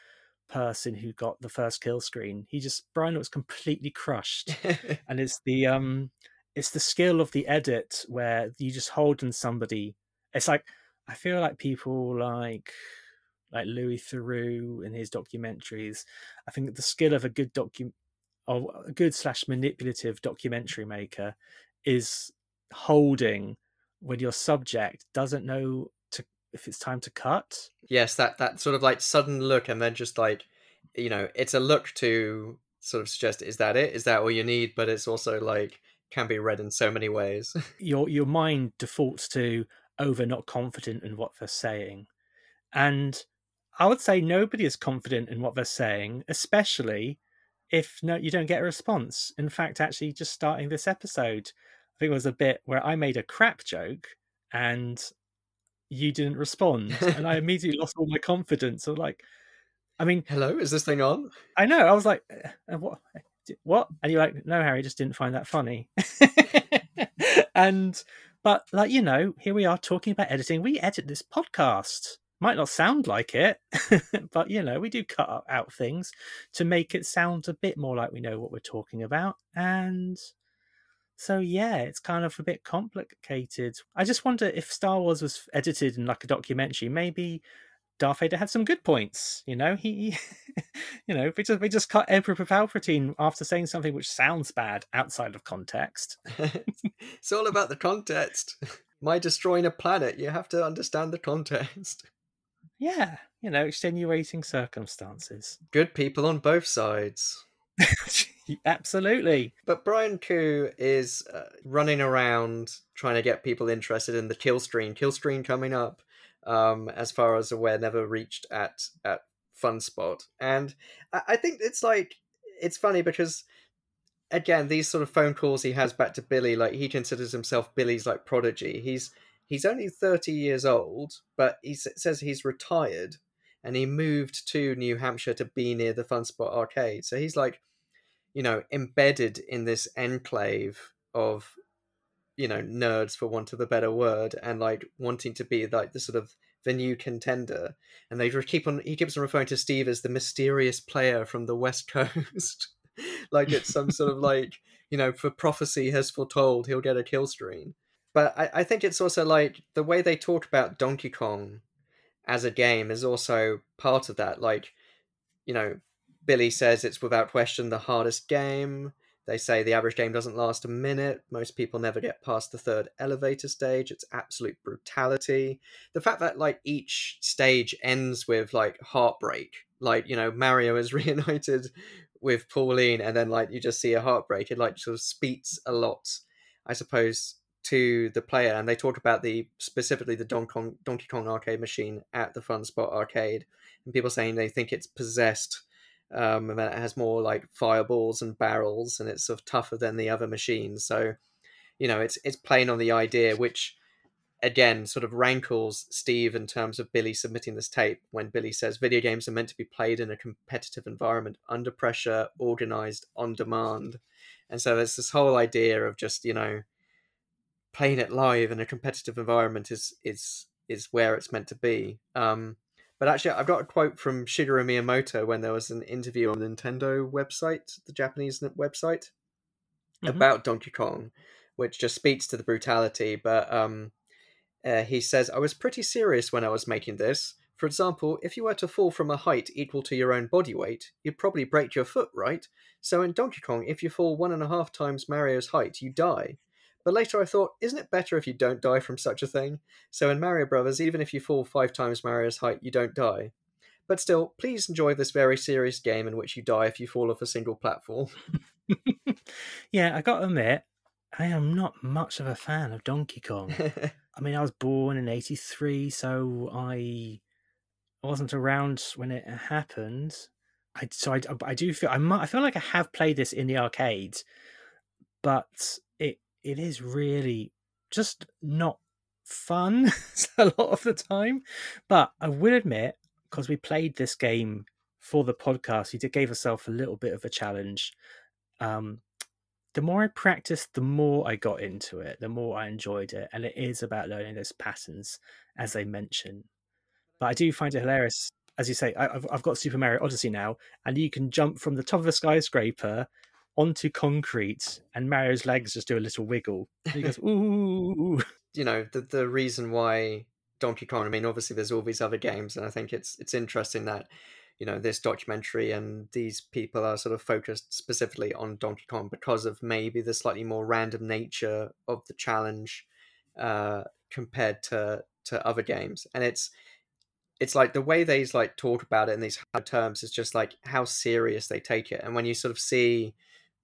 person who got the first kill screen. He just Brian looks completely crushed, and it's the um, it's the skill of the edit where you just hold on somebody. It's like I feel like people like like Louis Theroux in his documentaries. I think the skill of a good docu of a good slash manipulative documentary maker is holding when your subject doesn't know to if it's time to cut. Yes, that that sort of like sudden look, and then just like you know, it's a look to sort of suggest is that it? Is that all you need? But it's also like can be read in so many ways. your your mind defaults to over not confident in what they're saying. And I would say nobody is confident in what they're saying, especially if no you don't get a response. In fact, actually just starting this episode, I think it was a bit where I made a crap joke and you didn't respond. and I immediately lost all my confidence. So like I mean Hello, is this thing on? I know. I was like uh, what what? And you're like, no, Harry, just didn't find that funny. and but like you know, here we are talking about editing. We edit this podcast. Might not sound like it, but you know, we do cut out things to make it sound a bit more like we know what we're talking about. And so yeah, it's kind of a bit complicated. I just wonder if Star Wars was edited in like a documentary, maybe Darth Vader had some good points. You know, he, you know, we just we just cut Emperor Palpatine after saying something which sounds bad outside of context. it's all about the context. My destroying a planet, you have to understand the context. Yeah, you know, extenuating circumstances. Good people on both sides. Absolutely. But Brian Kuh is uh, running around trying to get people interested in the kill screen. Kill screen coming up um, as far as aware, never reached at at Fun Spot, and I, I think it's like it's funny because again, these sort of phone calls he has back to Billy, like he considers himself Billy's like prodigy. He's he's only thirty years old, but he says he's retired and he moved to New Hampshire to be near the Fun Spot arcade. So he's like, you know, embedded in this enclave of you know nerds for want of a better word and like wanting to be like the sort of the new contender. And they keep on he keeps on referring to steve as the mysterious player from the west coast. Like it's some sort of like you know for prophecy has foretold he'll get a kill screen but I, I think it's also like the way they talk about donkey kong as a game is also part of that. Like you know billy says it's without question the hardest game they say the average game doesn't last a minute. Most people never get past the third elevator stage. It's absolute brutality. The fact that like each stage ends with like heartbreak, like you know Mario is reunited with Pauline, and then like you just see a heartbreak. It like sort of speaks a lot, I suppose, to the player. And they talk about the specifically the Kong, Donkey Kong arcade machine at the Fun Spot arcade, and people saying they think it's possessed um, and then it has more like fireballs and barrels, and it's sort of tougher than the other machines. So, you know, it's it's playing on the idea, which again sort of rankles Steve in terms of Billy submitting this tape when Billy says video games are meant to be played in a competitive environment, under pressure, organized, on demand, and so there's this whole idea of just you know playing it live in a competitive environment is is is where it's meant to be. Um, but actually, I've got a quote from Shigeru Miyamoto when there was an interview on the Nintendo website, the Japanese website, mm-hmm. about Donkey Kong, which just speaks to the brutality. But um, uh, he says, I was pretty serious when I was making this. For example, if you were to fall from a height equal to your own body weight, you'd probably break your foot, right? So in Donkey Kong, if you fall one and a half times Mario's height, you die. But later I thought, isn't it better if you don't die from such a thing? So in Mario Brothers, even if you fall five times Mario's height, you don't die. But still, please enjoy this very serious game in which you die if you fall off a single platform. yeah, I got to admit, I am not much of a fan of Donkey Kong. I mean, I was born in '83, so I wasn't around when it happened. I so I, I do feel I might, I feel like I have played this in the arcade, but it is really just not fun a lot of the time. But I will admit, because we played this game for the podcast, we did gave ourselves a little bit of a challenge. Um, the more I practiced, the more I got into it, the more I enjoyed it, and it is about learning those patterns, as they mention. But I do find it hilarious, as you say. I've I've got Super Mario Odyssey now, and you can jump from the top of a skyscraper onto concrete, and Mario's legs just do a little wiggle. And he goes, "Ooh!" You know the the reason why Donkey Kong. I mean, obviously, there's all these other games, and I think it's it's interesting that you know this documentary and these people are sort of focused specifically on Donkey Kong because of maybe the slightly more random nature of the challenge uh, compared to to other games, and it's it's like the way they like talk about it in these hard terms is just like how serious they take it, and when you sort of see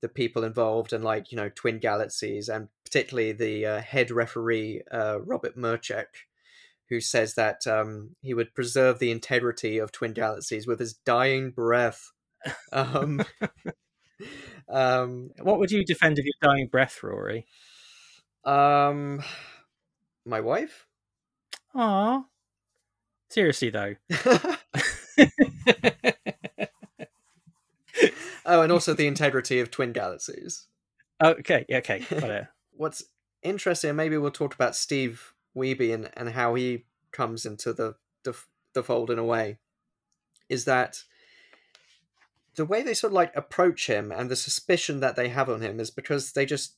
the people involved and like you know Twin Galaxies and particularly the uh, head referee uh, Robert Mruczek who says that um, he would preserve the integrity of Twin Galaxies with his dying breath. Um, um, what would you defend of your dying breath, Rory? Um, my wife. Ah, seriously though. oh, and also the integrity of Twin Galaxies. Okay, okay. What's interesting, maybe we'll talk about Steve Wiebe and, and how he comes into the, the the fold in a way is that the way they sort of like approach him and the suspicion that they have on him is because they just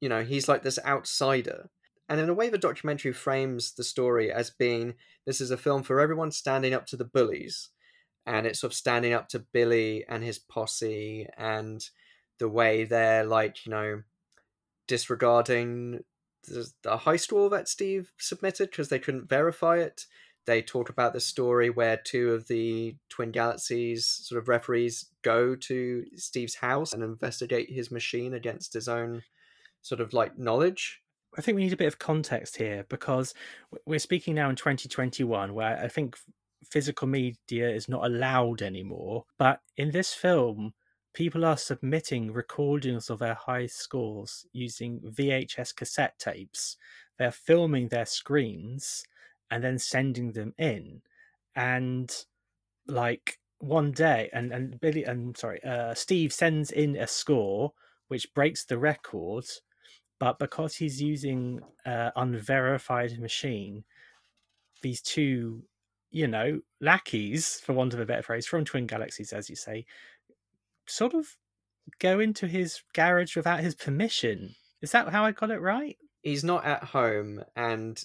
you know he's like this outsider and in a way the documentary frames the story as being this is a film for everyone standing up to the bullies and it's sort of standing up to billy and his posse and the way they're like you know disregarding the, the heist wall that Steve submitted because they couldn't verify it. They talk about the story where two of the Twin Galaxies sort of referees go to Steve's house and investigate his machine against his own sort of like knowledge. I think we need a bit of context here because we're speaking now in 2021, where I think physical media is not allowed anymore. But in this film, people are submitting recordings of their high scores using VHS cassette tapes. They're filming their screens and then sending them in. And like one day, and and Billy, and sorry, uh, Steve sends in a score which breaks the record, but because he's using uh, unverified machine, these two, you know, lackeys, for want of a better phrase, from Twin Galaxies, as you say, sort of go into his garage without his permission. Is that how I got it right? He's not at home, and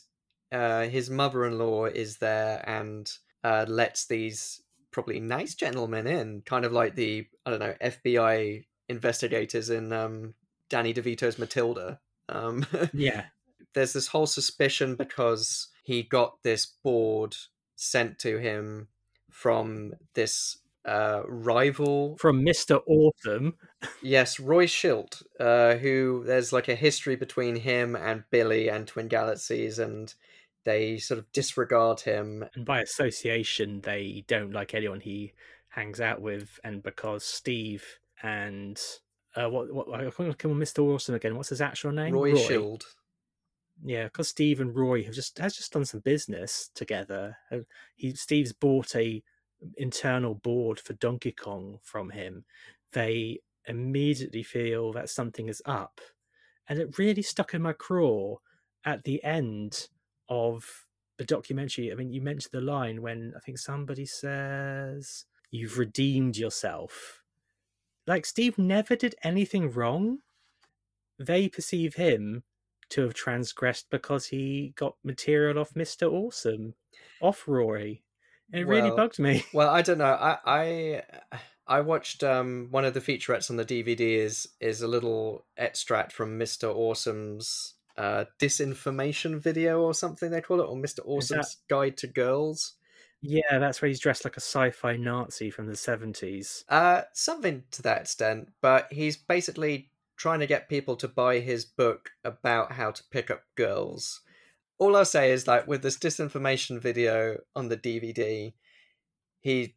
uh, his mother-in-law is there and uh, lets these probably nice gentlemen in, kind of like the I don't know FBI investigators in um, Danny DeVito's Matilda. Um, yeah, there's this whole suspicion because he got this board sent to him from this uh, rival from Mister Awesome. yes, Roy Shildt, uh, who there's like a history between him and Billy and Twin Galaxies, and they sort of disregard him. And by association, they don't like anyone he hangs out with, and because Steve and uh, what what I can't come Mr. Awesome again. What's his actual name? Roy, Roy. Shildt. Yeah, because Steve and Roy have just has just done some business together. He Steve's bought a internal board for Donkey Kong from him, they immediately feel that something is up. And it really stuck in my craw at the end of the documentary. I mean, you mentioned the line when I think somebody says, You've redeemed yourself. Like, Steve never did anything wrong. They perceive him to have transgressed because he got material off Mr. Awesome, off Rory. It well, really bugged me. Well, I don't know. I I I watched um one of the featurettes on the DVD is is a little extract from Mr. Awesome's uh disinformation video or something they call it, or Mr. Awesome's that... Guide to Girls. Yeah, that's where he's dressed like a sci-fi Nazi from the seventies. Uh, something to that extent, but he's basically trying to get people to buy his book about how to pick up girls. All I'll say is like with this disinformation video on the DVD, he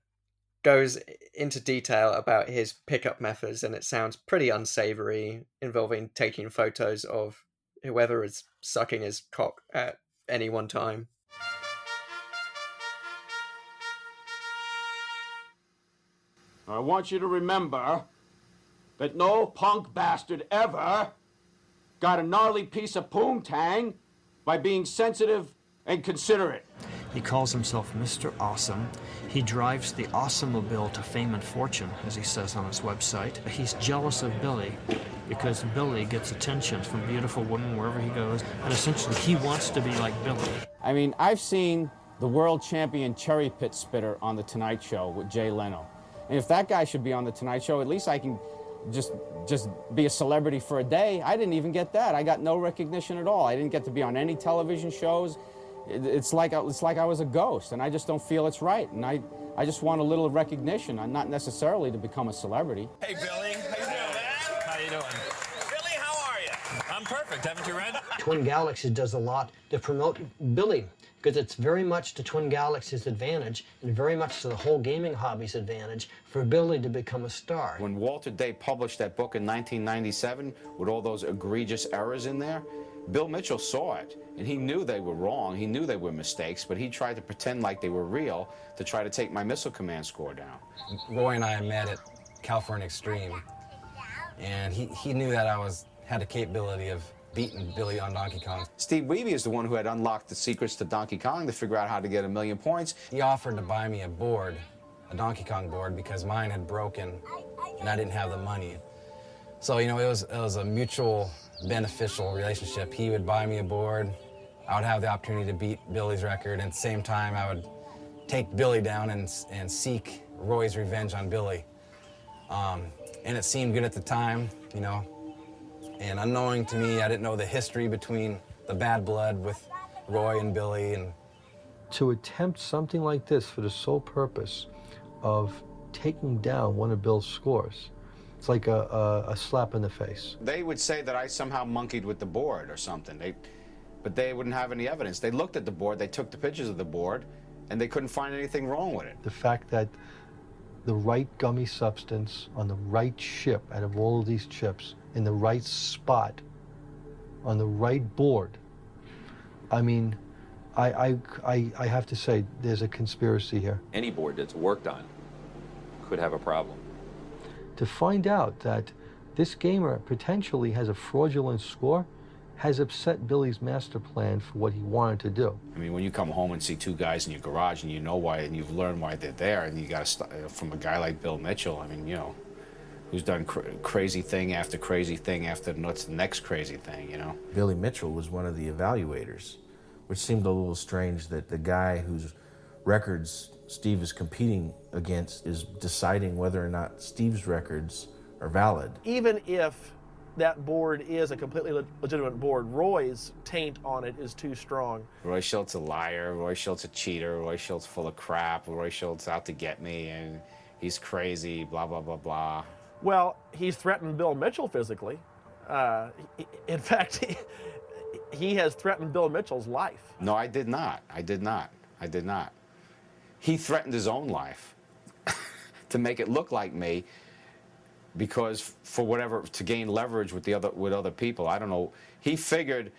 goes into detail about his pickup methods and it sounds pretty unsavory involving taking photos of whoever is sucking his cock at any one time. I want you to remember that no punk bastard ever got a gnarly piece of poontang by being sensitive and considerate. He calls himself Mr. Awesome. He drives the Awesomobile to fame and fortune, as he says on his website. He's jealous of Billy because Billy gets attention from beautiful women wherever he goes, and essentially he wants to be like Billy. I mean, I've seen the world champion cherry pit spitter on The Tonight Show with Jay Leno. And if that guy should be on The Tonight Show, at least I can just just be a celebrity for a day. I didn't even get that. I got no recognition at all. I didn't get to be on any television shows. It- It's like I- it's like I was a ghost, and I just don't feel it's right. And I I just want a little recognition, and not necessarily to become a celebrity. Hey, Billy. How you doing, man? How you doing? Billy, how are you? I'm perfect. Haven't you read? Twin Galaxies does a lot to promote Billy because it's very much to Twin Galaxies' advantage and very much to the whole gaming hobby's advantage for Billy to become a star. When Walter Day published that book in 1997 with all those egregious errors in there, Bill Mitchell saw it and he knew they were wrong. He knew they were mistakes, but he tried to pretend like they were real to try to take my missile command score down. Roy and I met at California Extreme, and he, he knew that I was had the capability of beating Billy on Donkey Kong. Steve Wiebe is the one who had unlocked the secrets to Donkey Kong to figure out how to get a million points. He offered to buy me a board, a Donkey Kong board, because mine had broken, and I didn't have the money. So you know, it was it was a mutual beneficial relationship. He would buy me a board, I would have the opportunity to beat Billy's record, and at the same time, I would take Billy down and and seek Roy's revenge on Billy. Um, and it seemed good at the time, you know. And unknowing to me, I didn't know the history between the bad blood with Roy and Billy, and to attempt something like this for the sole purpose of taking down one of Bill's scores, it's like a, a, a slap in the face. They would say that I somehow monkeyed with the board or something. They, but they wouldn't have any evidence. They looked at the board, they took the pictures of the board, and they couldn't find anything wrong with it. The fact that the right gummy substance on the right chip out of all of these chips in the right spot on the right board. I mean, I, I, I, I have to say, there's a conspiracy here. Any board that's worked on could have a problem. To find out that this gamer potentially has a fraudulent score has upset Billy's master plan for what he wanted to do. I mean, when you come home and see two guys in your garage and you know why and you've learned why they're there, and you got to start uh, from a guy like Bill Mitchell. I mean, you know, who's done cr- crazy thing after crazy thing after what's the next crazy thing, you know? Billy Mitchell was one of the evaluators, which seemed a little strange that the guy whose records Steve is competing against is deciding whether or not Steve's records are valid. Even if that board is a completely le- legitimate board, Roy's taint on it is too strong. Roy Shildt's a liar, Roy Shildt's a cheater, Roy Shildt's full of crap, Roy Shildt's out to get me, and he's crazy, blah, blah, blah, blah. Well, he's threatened Bill Mitchell physically. Uh, he- in fact, he, he has threatened Bill Mitchell's life. No, I did not. I did not. I did not. He threatened his own life to make it look like me because for whatever to gain leverage with the other with other people. I don't know. He figured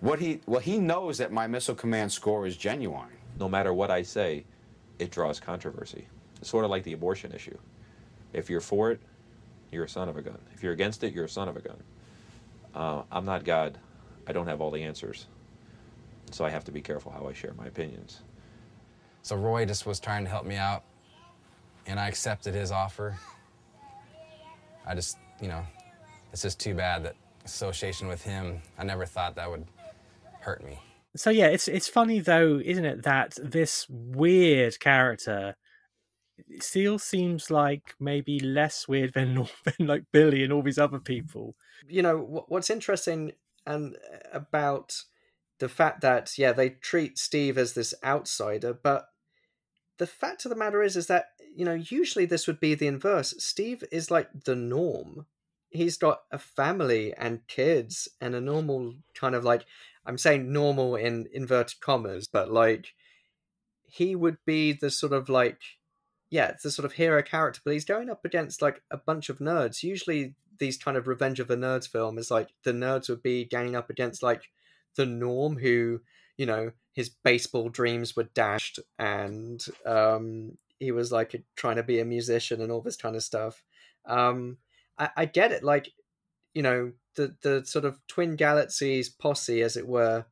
what he well he knows that my missile command score is genuine. No matter what I say, it draws controversy. It's sort of like the abortion issue. If you're for it, you're a son of a gun. If you're against it, you're a son of a gun. Uh, I'm not God. I don't have all the answers. So I have to be careful how I share my opinions. so Roy just was trying to help me out, and I accepted his offer. I just, you know, it's just too bad that association with him. I never thought that would hurt me. So yeah, it's it's funny though, isn't it, that this weird character still seems like maybe less weird than, than like Billy and all these other mm-hmm. people. you know what's interesting and uh, about the fact that yeah they treat steve as this outsider but the fact of the matter is, is that you know usually this would be the inverse. Steve is like the norm. He's got a family and kids and a normal kind of like I'm saying normal in inverted commas, but like he would be the sort of like yeah, it's the sort of hero character, but he's going up against like a bunch of nerds. Usually these kind of Revenge of the Nerds film is like the nerds would be ganging up against like the norm who, you know, his baseball dreams were dashed and um he was like trying to be a musician and all this kind of stuff. Um I, I get it, like, you know, the the sort of twin galaxies posse, as it were,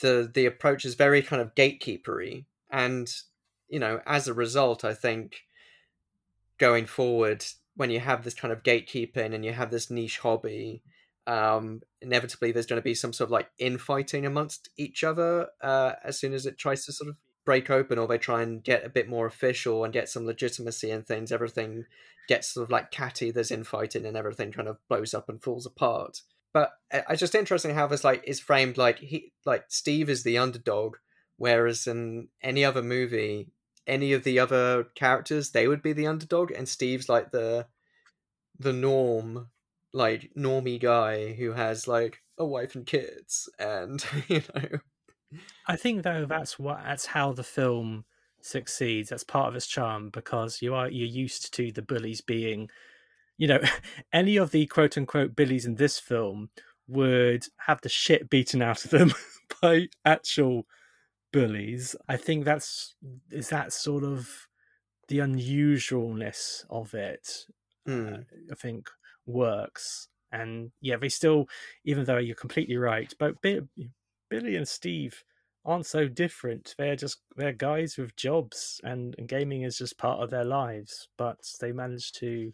the the approach is very kind of gatekeepery and you know, as a result, I think going forward, when you have this kind of gatekeeping and you have this niche hobby, um, inevitably there's going to be some sort of like infighting amongst each other uh, as soon as it tries to sort of break open or they try and get a bit more official and get some legitimacy and things. Everything gets sort of like catty. There's infighting and everything kind of blows up and falls apart. But uh, it's just interesting how this like is framed like he like Steve is the underdog, whereas in any other movie any of the other characters, they would be the underdog, and Steve's like the the norm, like normie guy who has like a wife and kids, and you know. I think though that's what that's how the film succeeds. That's part of its charm because you are you're used to the bullies being, you know, any of the quote unquote bullies in this film would have the shit beaten out of them by actual bullies. I think that's is that sort of the unusualness of it. Mm. Uh, I think works, and yeah, they still, even though you're completely right, but Billy and Steve aren't so different. They're just they're guys with jobs, and, and gaming is just part of their lives. But they manage to.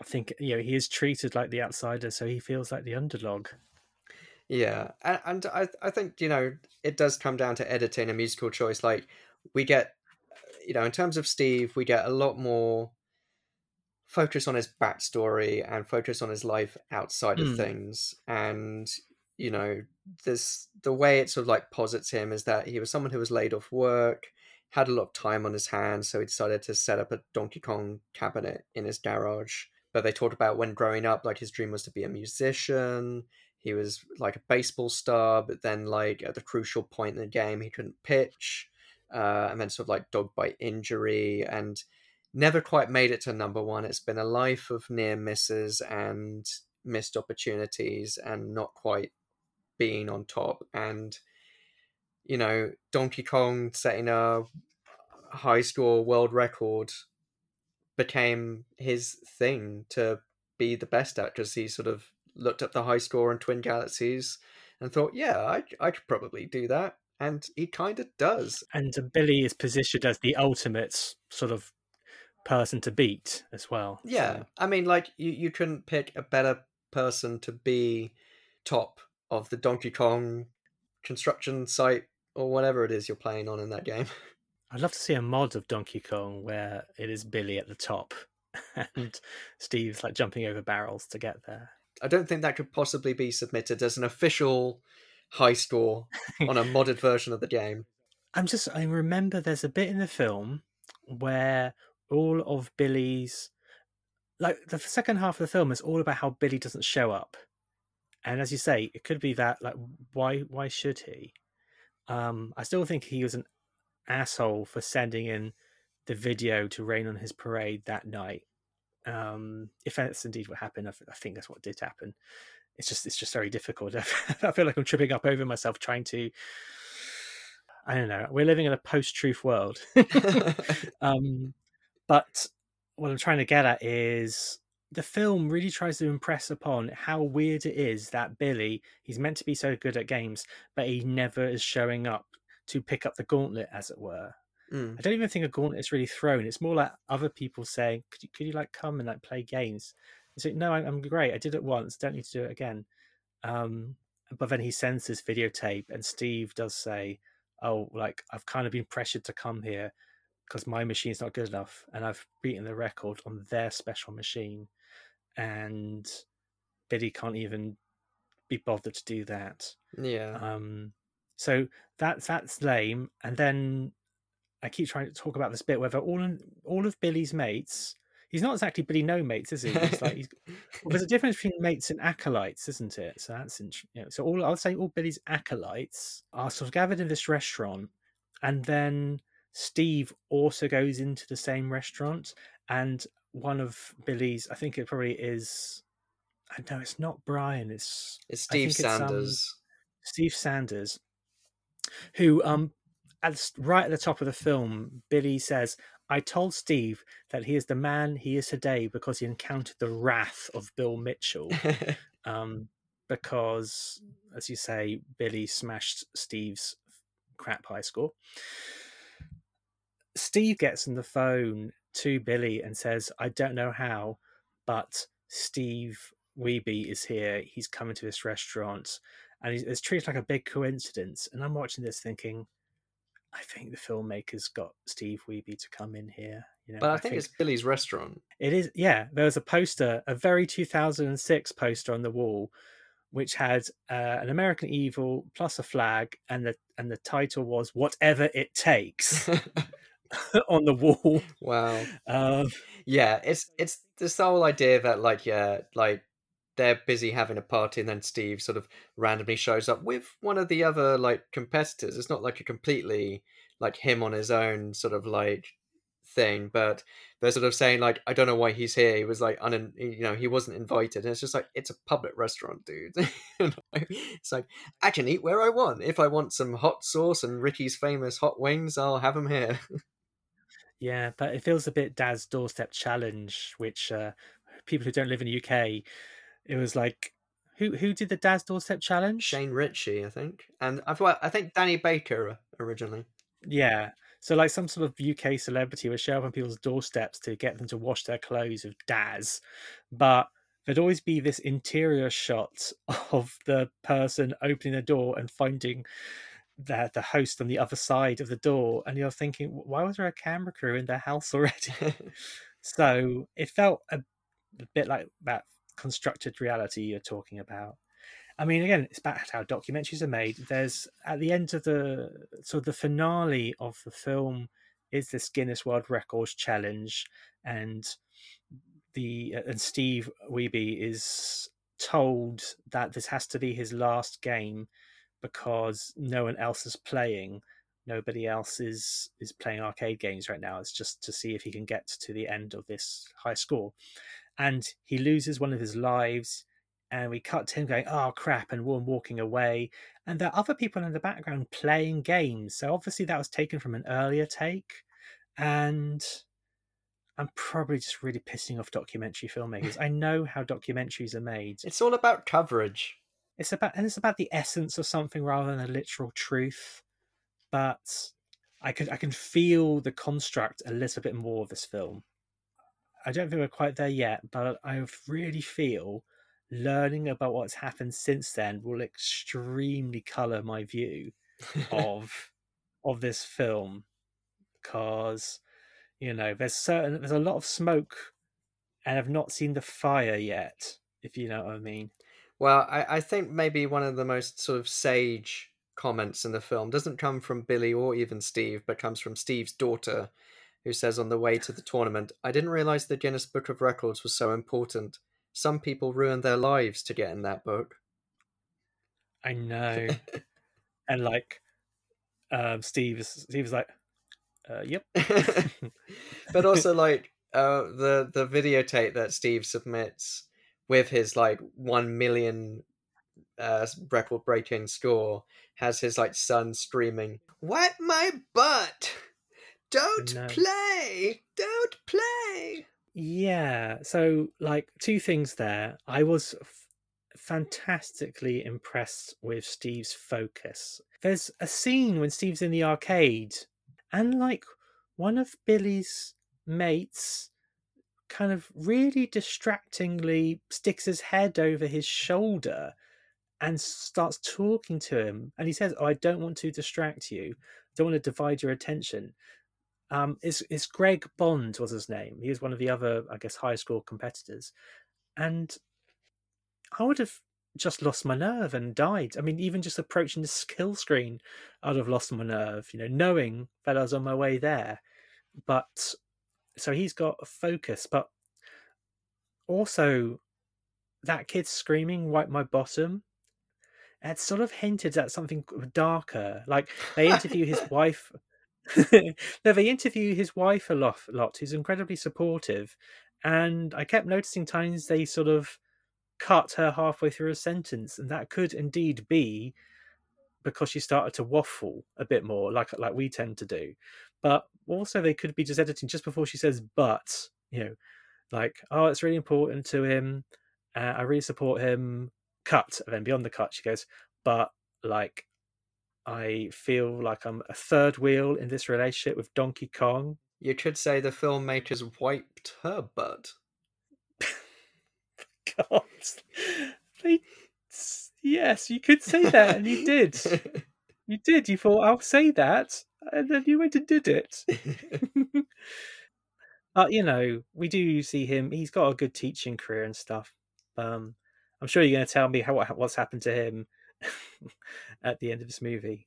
I think you know he is treated like the outsider, so he feels like the underdog. Yeah, and, and I I think you know it does come down to editing a musical choice. Like we get, you know, in terms of Steve, we get a lot more focus on his backstory and focus on his life outside of Mm. things. And you know, this the way it sort of like posits him is that he was someone who was laid off work, had a lot of time on his hands, so he decided to set up a Donkey Kong cabinet in his garage. But they talked about when growing up, like his dream was to be a musician. He was like a baseball star, but then like at the crucial point in the game, he couldn't pitch, uh, and then sort of like dogged by injury and never quite made it to number one. It's been a life of near misses and missed opportunities and not quite being on top. And you know, Donkey Kong setting a high score world record became his thing to be the best at because he sort of looked up the high score in Twin Galaxies and thought, yeah, I, I could probably do that. And he kind of does. And Billy is positioned as the ultimate sort of person to beat as well. Yeah. I mean, like, you, you couldn't pick a better person to be top of the Donkey Kong construction site or whatever it is you're playing on in that game. I'd love to see a mod of Donkey Kong where it is Billy at the top and Steve's like jumping over barrels to get there. I don't think that could possibly be submitted as an official high score on a modded version of the game. I'm just I remember there's a bit in the film where all of Billy's like the second half of the film is all about how Billy doesn't show up. And as you say, it could be that like why why should he? Um I still think he was an asshole for sending in the video to rain on his parade that night. Um if that's indeed what happened, I, th- I think that's what did happen. It's just it's just very difficult. I feel like I'm tripping up over myself trying to I don't know. We're living in a post-truth world. um, but what I'm trying to get at is the film really tries to impress upon how weird it is that Billy, he's meant to be so good at games, but he never is showing up to pick up the gauntlet, as it were. Mm. I don't even think a gauntlet is really thrown. It's more like other people saying, "Could you, could you like come and like play games?" Like, "No, I'm, I'm great. I did it once. Don't need to do it again." Um, but then he sends this videotape, and Steve does say, "Oh, like I've kind of been pressured to come here because my machine's not good enough, and I've beaten the record on their special machine, and Biddy can't even be bothered to do that." Yeah. Um, so that's that's lame. And then I keep trying to talk about this bit whether all in, all of Billy's mates. He's not exactly Billy no mates, is he? He's like he's, well, there's a difference between mates and acolytes, isn't it? So that's interesting. You know, so all I'll say all Billy's acolytes are sort of gathered in this restaurant, and then Steve also goes into the same restaurant, and one of Billy's, I think it probably is. I know it's not Brian. It's It's Steve think um, Sanders. Steve Sanders, who um at, right at the top of the film, Billy says, "I told Steve that he is the man he is today because he encountered the wrath of Bill Mitchell." um, because, as you say, Billy smashed Steve's crap high score. Steve gets on the phone to Billy and says, I don't know how, but Steve Wiebe is here. He's coming to this restaurant. And it's treated like a big coincidence. And I'm watching this thinking, I think the filmmakers got Steve Wiebe to come in here. You know, But I, think, it's Billy's restaurant. it is, yeah. There was a poster, a very 2006 poster on the wall, which had uh, an American Evil plus a flag, and the and the title was "Whatever It Takes" on the wall. Wow. Um, yeah, it's it's this whole idea that like yeah, like they're busy having a party and then Steve sort of randomly shows up with one of the other like competitors. It's not like a completely like him on his own sort of like thing, but they're sort of saying like I don't know why he's here. He was like un you know, he wasn't invited. And it's just like it's a public restaurant, dude. It's like I can eat where I want. If I want some hot sauce and Rickey's famous hot wings, I'll have them here. Yeah, but it feels a bit Daz doorstep challenge, which uh, people who don't live in the UK, it was like, who who did the Daz doorstep challenge? Shane Richie, I think, and I thought I think Danny Baker uh, originally. Yeah, so like some sort of UK celebrity would show up on people's doorsteps to get them to wash their clothes with Daz, but there'd always be this interior shot of the person opening the door and finding the the host on the other side of the door, and you're thinking, why was there a camera crew in their house already? so it felt a, a bit like that constructed reality you're talking about. I mean, again, it's about how documentaries are made. There's at the end of the of the finale of the film is this Guinness World Records challenge, and the and Steve Wiebe is told that this has to be his last game because no one else is playing. Nobody else is is playing arcade games right now. It's just to see if he can get to the end of this high score, and he loses one of his lives and we cut to him going, "Oh crap!" and one walking away, and there are other people in the background playing games. So obviously that was taken from an earlier take, and I'm probably just really pissing off documentary filmmakers. I know how documentaries are made. It's all about coverage. It's about and it's about the essence of something rather than a literal truth. But I could I can feel the construct a little bit more of this film. I don't think we're quite there yet, but I really feel learning about what's happened since then will extremely color my view of of this film. Because you know there's certain there's a lot of smoke and I've not seen the fire yet if you know what I mean. Well, I, I think maybe one of the most sort of sage comments in the film doesn't come from Billy or even Steve, but comes from Steve's daughter, who says on the way to the tournament, I didn't realize the Guinness Book of Records was so important. Some people ruined their lives to get in that book. I know and like um Steve is Steve is like uh, yep but also like uh the the videotape that Steve submits with his like 1 million uh record breaking score has his like son screaming wipe my butt don't No. play don't play Yeah. So, like, two things there. I was f- fantastically impressed with Steve's focus. There's a scene when Steve's in the arcade, and like one of Billy's mates kind of really distractingly sticks his head over his shoulder and starts talking to him. And he says, Oh, I don't want to distract you, I don't want to divide your attention um, is is Greg Bond was his name. He was one of the other, I guess, high school competitors, and I would have just lost my nerve and died. I mean, even just approaching the skill screen, I'd have lost my nerve. You know, knowing that I was on my way there, but so he's got a focus, but also that kid screaming "wipe my bottom." It sort of hinted at something darker. Like they interview his wife. they interview his wife a lot, lot, who's incredibly supportive. And I kept noticing times they sort of cut her halfway through a sentence, and that could indeed be because she started to waffle a bit more, like like we tend to do. But also, they could be just editing just before she says "but," you know, like "oh, it's really important to him. Uh, I really support him." Cut, and then beyond the cut, she goes, "But like, I feel like I'm a third wheel in this relationship with Donkey Kong." You could say the filmmakers wiped her butt. God, they, yes, you could say that, and you did. You did. You thought I'll say that, and then you went and did it. uh, you know, we do see him. He's got a good teaching career and stuff. Um, I'm sure you're going to tell me how what's happened to him at the end of this movie.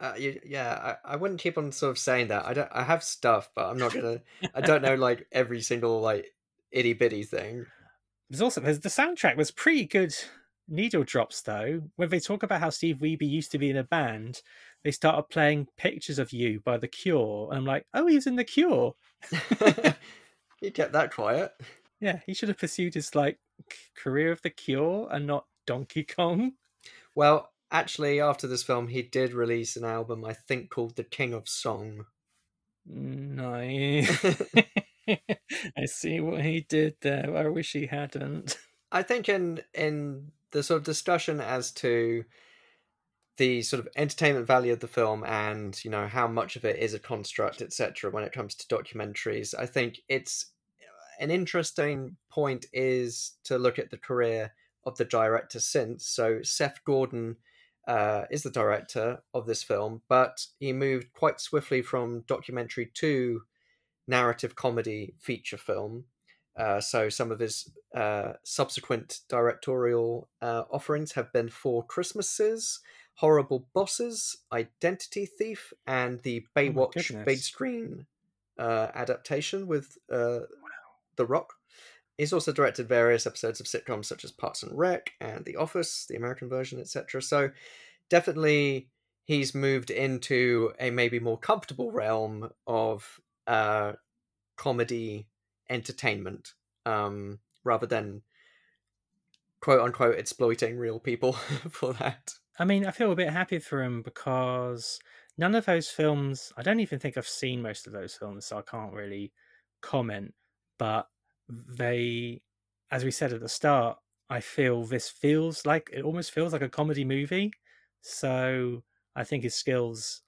Uh, you, yeah, I, I wouldn't keep on sort of saying that. I don't. I have stuff, but I'm not gonna. I don't know like every single like itty bitty thing. There's also there's the soundtrack was pretty good. Needle drops though. When they talk about how Steve Wiebe used to be in a band, they started playing "Pictures of You" by The Cure, and I'm like, oh, he's in The Cure. he kept that quiet. Yeah, he should have pursued his like career of The Cure and not Donkey Kong. Well, actually, after this film, he did release an album, I think, called "The King of Song." No, I see what he did there. I wish he hadn't. I think in in the sort of discussion as to the sort of entertainment value of the film and you know how much of it is a construct etc when it comes to documentaries i think it's an interesting point is to look at the career of the director since so seth gordon uh, is the director of this film but he moved quite swiftly from documentary to narrative comedy feature film uh, so some of his uh, subsequent directorial uh, offerings have been Four Christmases, Horrible Bosses, Identity Thief, and the Baywatch goodness. big screen uh, adaptation with uh, The Rock. He's also directed various episodes of sitcoms such as Parks and Rec and The Office, the American version, etc. So definitely he's moved into a maybe more comfortable realm of uh, comedy entertainment um, rather than quote unquote exploiting real people for that. I mean, I feel a bit happy for him because none of those films, I don't even think I've seen most of those films, so I can't really comment. But they, as we said at the start, I feel this feels like it almost feels like a comedy movie. So I think his skills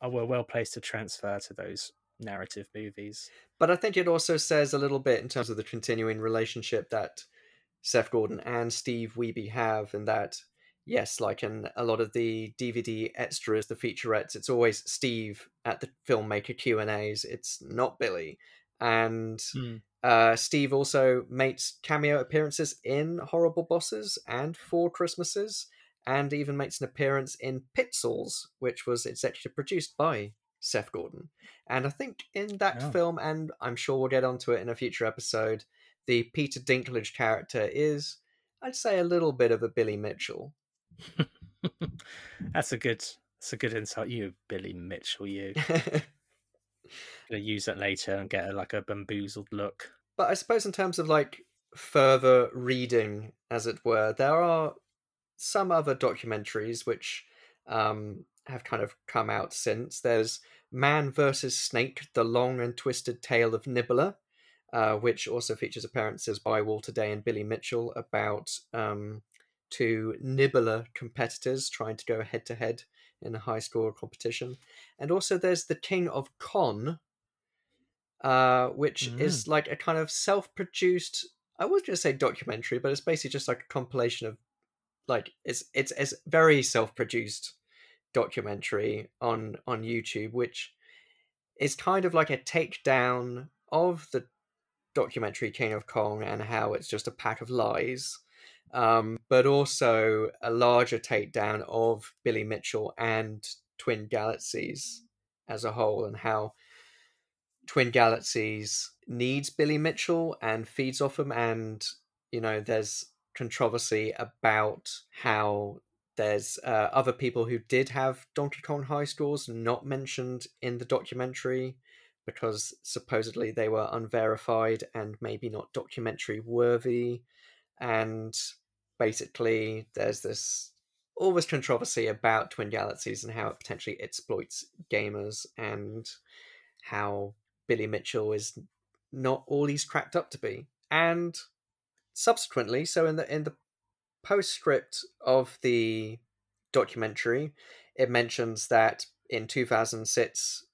are well, well placed to transfer to those narrative movies. But I think it also says a little bit in terms of the continuing relationship that Seth Gordon and Steve Wiebe have, and that yes, like in a lot of the DVD extras, the featurettes, it's always Steve at the filmmaker Q and A's. It's not Billy, and Hmm. uh, Steve also makes cameo appearances in Horrible Bosses and Four Christmases, and even makes an appearance in Pixels, which was executive produced by Seth Gordon. And I think in that Oh. film, and I'm sure we'll get onto it in a future episode, the Peter Dinklage character is, I'd say, a little bit of a Billy Mitchell. That's a good. That's a good insight. You, Billy Mitchell. You. Gonna use that later and get a, like a bamboozled look. But I suppose in terms of like further reading, as it were, there are some other documentaries which um, have kind of come out since. There's Man versus Snake: The Long and Twisted Tale of Nibbler, uh, which also features appearances by Walter Day and Billy Mitchell about um, two Nibbler competitors trying to go head to head in a high score competition. And also there's The King of Con, uh, which is like a kind of self-produced. I was going to say documentary, but it's basically just like a compilation of like it's it's it's very self-produced documentary on on YouTube, which is kind of like a takedown of the documentary King of Kong and how it's just a pack of lies. Um, but also a larger takedown of Billy Mitchell and Twin Galaxies as a whole, and how Twin Galaxies needs Billy Mitchell and feeds off him, and you know, there's controversy about how there's uh, other people who did have Donkey Kong high scores not mentioned in the documentary because supposedly they were unverified and maybe not documentary worthy. And basically, there's this all this controversy about Twin Galaxies and how it potentially exploits gamers and how Billy Mitchell is not all he's cracked up to be. And subsequently, so in the in the postscript of the documentary, it mentions that in 2006,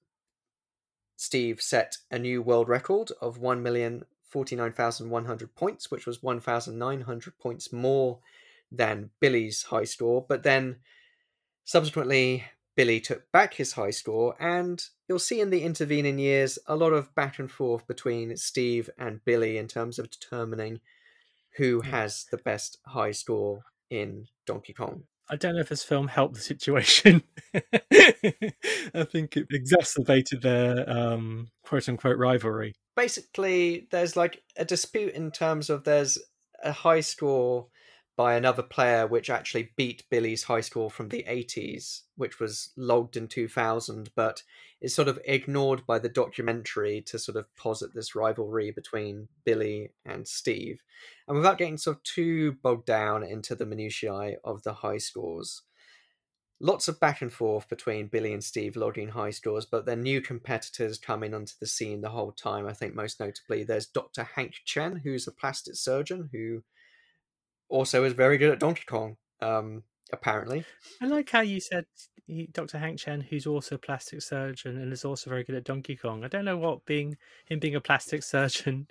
Steve set a new world record of 1,049,100 points, which was 1,900 points more than Billy's high score. But then subsequently, Billy took back his high score, and you'll see in the intervening years a lot of back and forth between Steve and Billy in terms of determining who has the best high score in Donkey Kong. I don't know if this film helped the situation. I think it exacerbated their um, quote unquote rivalry. Basically, there's like a dispute in terms of there's a high score by another player which actually beat Billy's high score from the 80s, which was logged in 2000, but is sort of ignored by the documentary to sort of posit this rivalry between Billy and Steve. And without getting sort of too bogged down into the minutiae of the high scores, lots of back and forth between Billy and Steve logging high scores, but then new competitors coming onto the scene the whole time. I think most notably there's Dr. Hank Chien, who's a plastic surgeon who also is very good at Donkey Kong. Um, apparently, I like how you said he, Dr. Hank Chien, who's also a plastic surgeon and is also very good at Donkey Kong. I don't know what being him being a plastic surgeon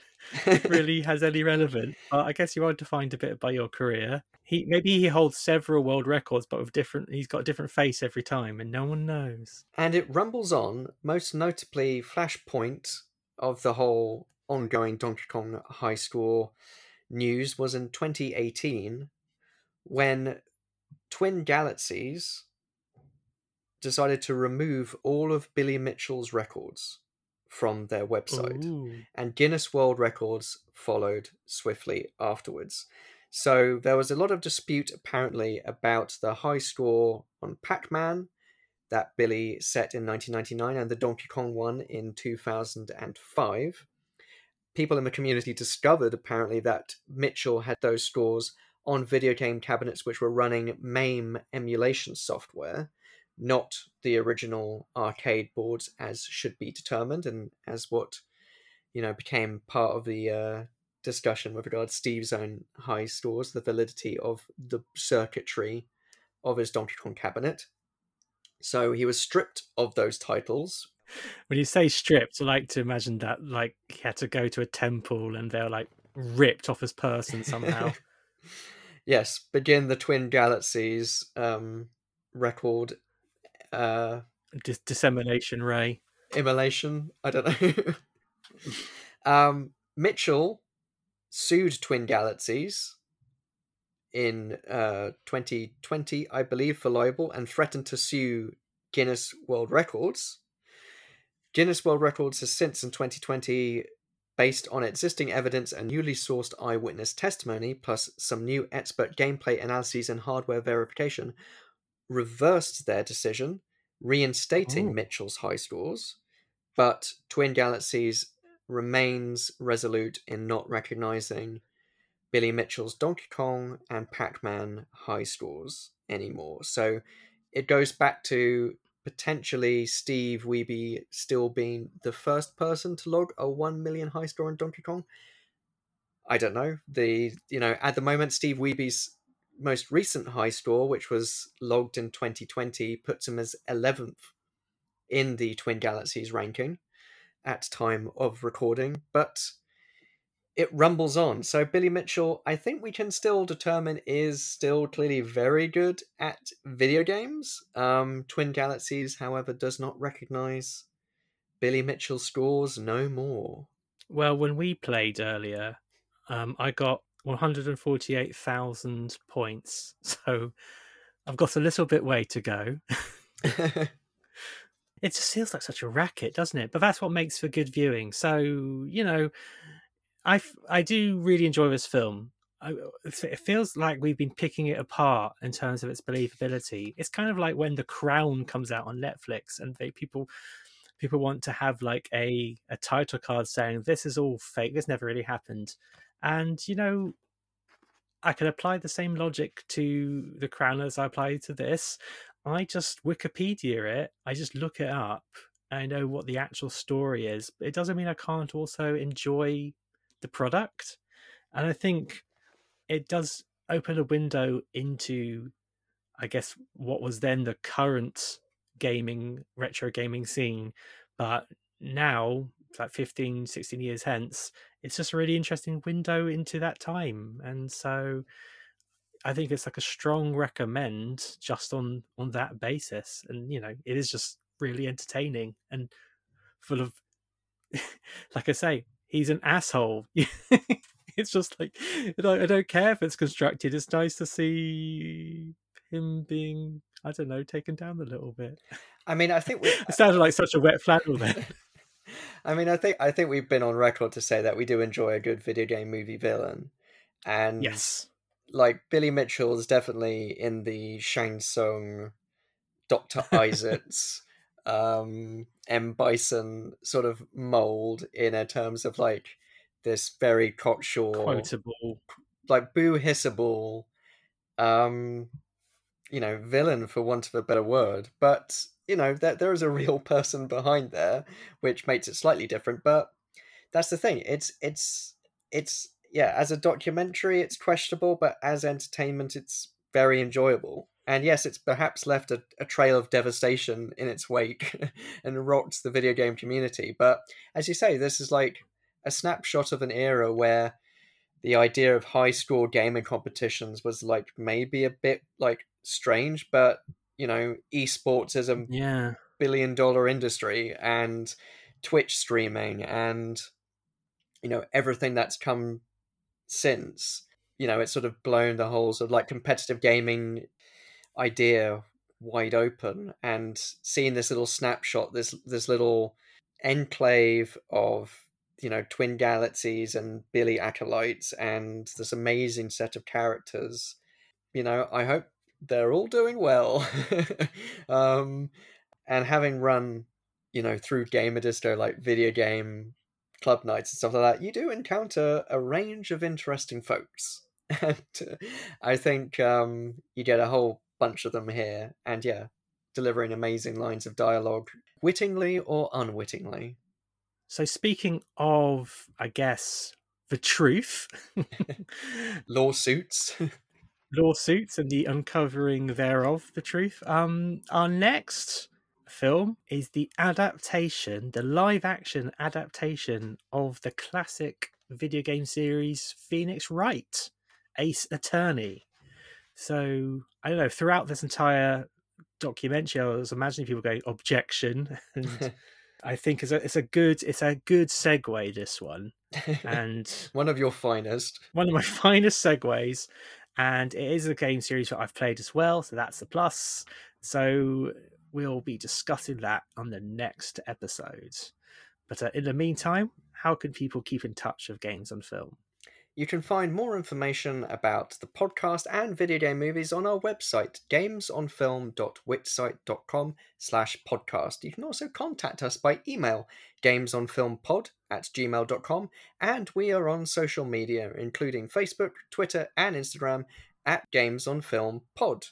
really has any relevance, but I guess you are defined a bit by your career. He maybe he holds several world records, but with different. He's got a different face every time, and no one knows. And it rumbles on. Most notably, Flashpoint of the whole ongoing Donkey Kong high score news was in 2018 when Twin Galaxies decided to remove all of Billy Mitchell's records from their website, Ooh. and Guinness World Records followed swiftly afterwards. So there was a lot of dispute apparently about the high score on Pac Man that Billy set in 1999 and the Donkey Kong one in 2005 people in the community discovered apparently that Mitchell had those scores on video game cabinets which were running MAME emulation software, not the original arcade boards as should be determined, and as what you know became part of the uh, discussion with regard to Steve's own high scores, the validity of the circuitry of his Donkey Kong cabinet. So he was stripped of those titles When you say stripped, I like to imagine that like he had to go to a temple and they're like ripped off his person somehow. yes, begin the Twin Galaxies um, record. Uh, Dis- dissemination ray. immolation. I don't know. um, Mitchell sued Twin Galaxies in uh, 2020, I believe, for libel and threatened to sue Guinness World Records. Guinness World Records has since in 2020, based on existing evidence and newly sourced eyewitness testimony, plus some new expert gameplay analyses and hardware verification, reversed their decision, reinstating Oh. Mitchell's high scores. But Twin Galaxies remains resolute in not recognizing Billy Mitchell's Donkey Kong and Pac Man high scores anymore. So it goes back to potentially Steve Wiebe still being the first person to log a 1 million high score in Donkey Kong. I don't know. The you know, at the moment Steve Wiebe's most recent high score, which was logged in 2020, puts him as 11th in the Twin Galaxies ranking at time of recording, but it rumbles on. So Billy Mitchell, I think we can still determine is still clearly very good at video games. Um, Twin Galaxies, however, does not recognize Billy Mitchell's scores no more. Well, when we played earlier, um, I got 148,000 points. So I've got a little bit way to go. it just feels like such a racket, doesn't it? But that's what makes for good viewing. So, you know, I, I do really enjoy this film. I, it feels like we've been picking it apart in terms of its believability. It's kind of like when The Crown comes out on Netflix and they people people want to have like a a title card saying this is all fake, this never really happened. And you know, I can apply the same logic to The Crown as I apply to this. I just Wikipedia it. I just look it up. I know what the actual story is. It doesn't mean I can't also enjoy the product. And I think it does open a window into, I guess, what was then the current gaming, retro gaming scene. But now, like 15, 16 years hence, it's just a really interesting window into that time. And so I think it's like a strong recommend just on on that basis. And you know, it is just really entertaining and full of like I say, he's an asshole. it's just like I don't, care if it's constructed. It's nice to see him being I don't know taken down a little bit. I mean, I think we, it sounded like such a wet flannel then. I mean, I think I think we've been on record to say that we do enjoy a good video game movie villain, and yes, like Billy Mitchell is definitely in the Shang Tsung, Doctor Isaacs, um, M Bison sort of mold in a terms of like this very cocksure, quotable, like boo hissable, um, you know, villain for want of a better word. But you know, there there is a real person behind there, which makes it slightly different. But that's the thing. It's it's it's yeah, as a documentary, it's questionable, but as entertainment, it's very enjoyable. And yes, it's perhaps left a, a trail of devastation in its wake and rocked the video game community. But as you say, this is like a snapshot of an era where the idea of high score gaming competitions was like maybe a bit like strange, but you know, esports is a yeah. billion dollar industry and Twitch streaming and you know everything that's come since you know it's sort of blown the whole sort of like competitive gaming idea wide open and seeing this little snapshot this this little enclave of you know twin galaxies and billy acolytes and this amazing set of characters you know i hope they're all doing well um and having run you know through gamer distro like video game club nights and stuff like that, you do encounter a range of interesting folks. And I think um, you get a whole bunch of them here. And yeah, delivering amazing lines of dialogue, wittingly or unwittingly. So, speaking of, I guess, the truth, lawsuits. lawsuits and the uncovering thereof, the truth. Um, our next film is the adaptation, the live action adaptation of the classic video game series Phoenix Wright, Ace Attorney. So, I don't know, throughout this entire documentary, I was imagining people going, objection. And I think it's a, it's a good it's a good segue this one and one of your finest one of my finest segues and it is a game series that I've played as well so that's a plus so we'll be discussing that on the next episode. But uh, in the meantime, how can people keep in touch with Games on Film? You can find more information about the podcast and video game movies on our website, gamesonfilm.wixsite.com slash podcast. You can also contact us by email, gamesonfilmpod at gmail.com, and we are on social media, including Facebook, Twitter, and Instagram at gamesonfilmpod.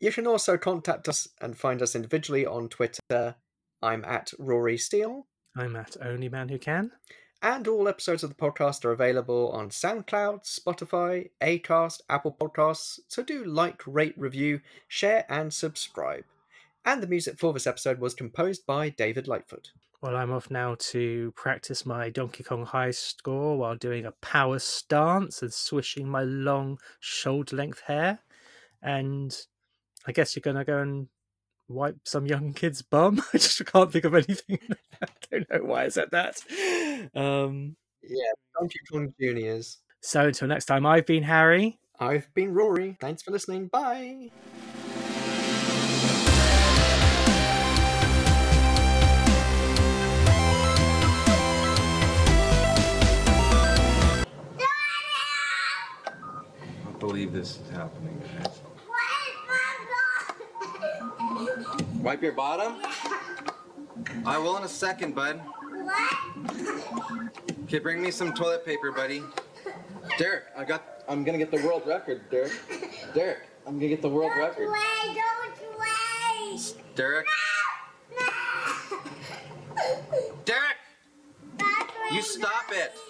You can also contact us and find us individually on Twitter. I'm at Rory Steele. I'm at Only Man Who Can. And all episodes of the podcast are available on SoundCloud, Spotify, Acast, Apple Podcasts. So do like, rate, review, share, and subscribe. And the music for this episode was composed by David Lightfoot. Well, I'm off now to practice my Donkey Kong high score while doing a power stance and swishing my long shoulder length hair. And I guess you're gonna go and wipe some young kid's bum. I just can't think of anything. I don't know why I said that. Um, yeah, Donkey Kong Juniors. So until next time, I've been Harry. I've been Rory. Thanks for listening. Bye. I believe this is happening, Wipe your bottom? I will in a second, bud. Okay, bring me some toilet paper, buddy. Derek, I got. I'm gonna get the world record, Derek. Derek, I'm gonna get the world don't record. Play, don't play. Derek. Derek! You stop it!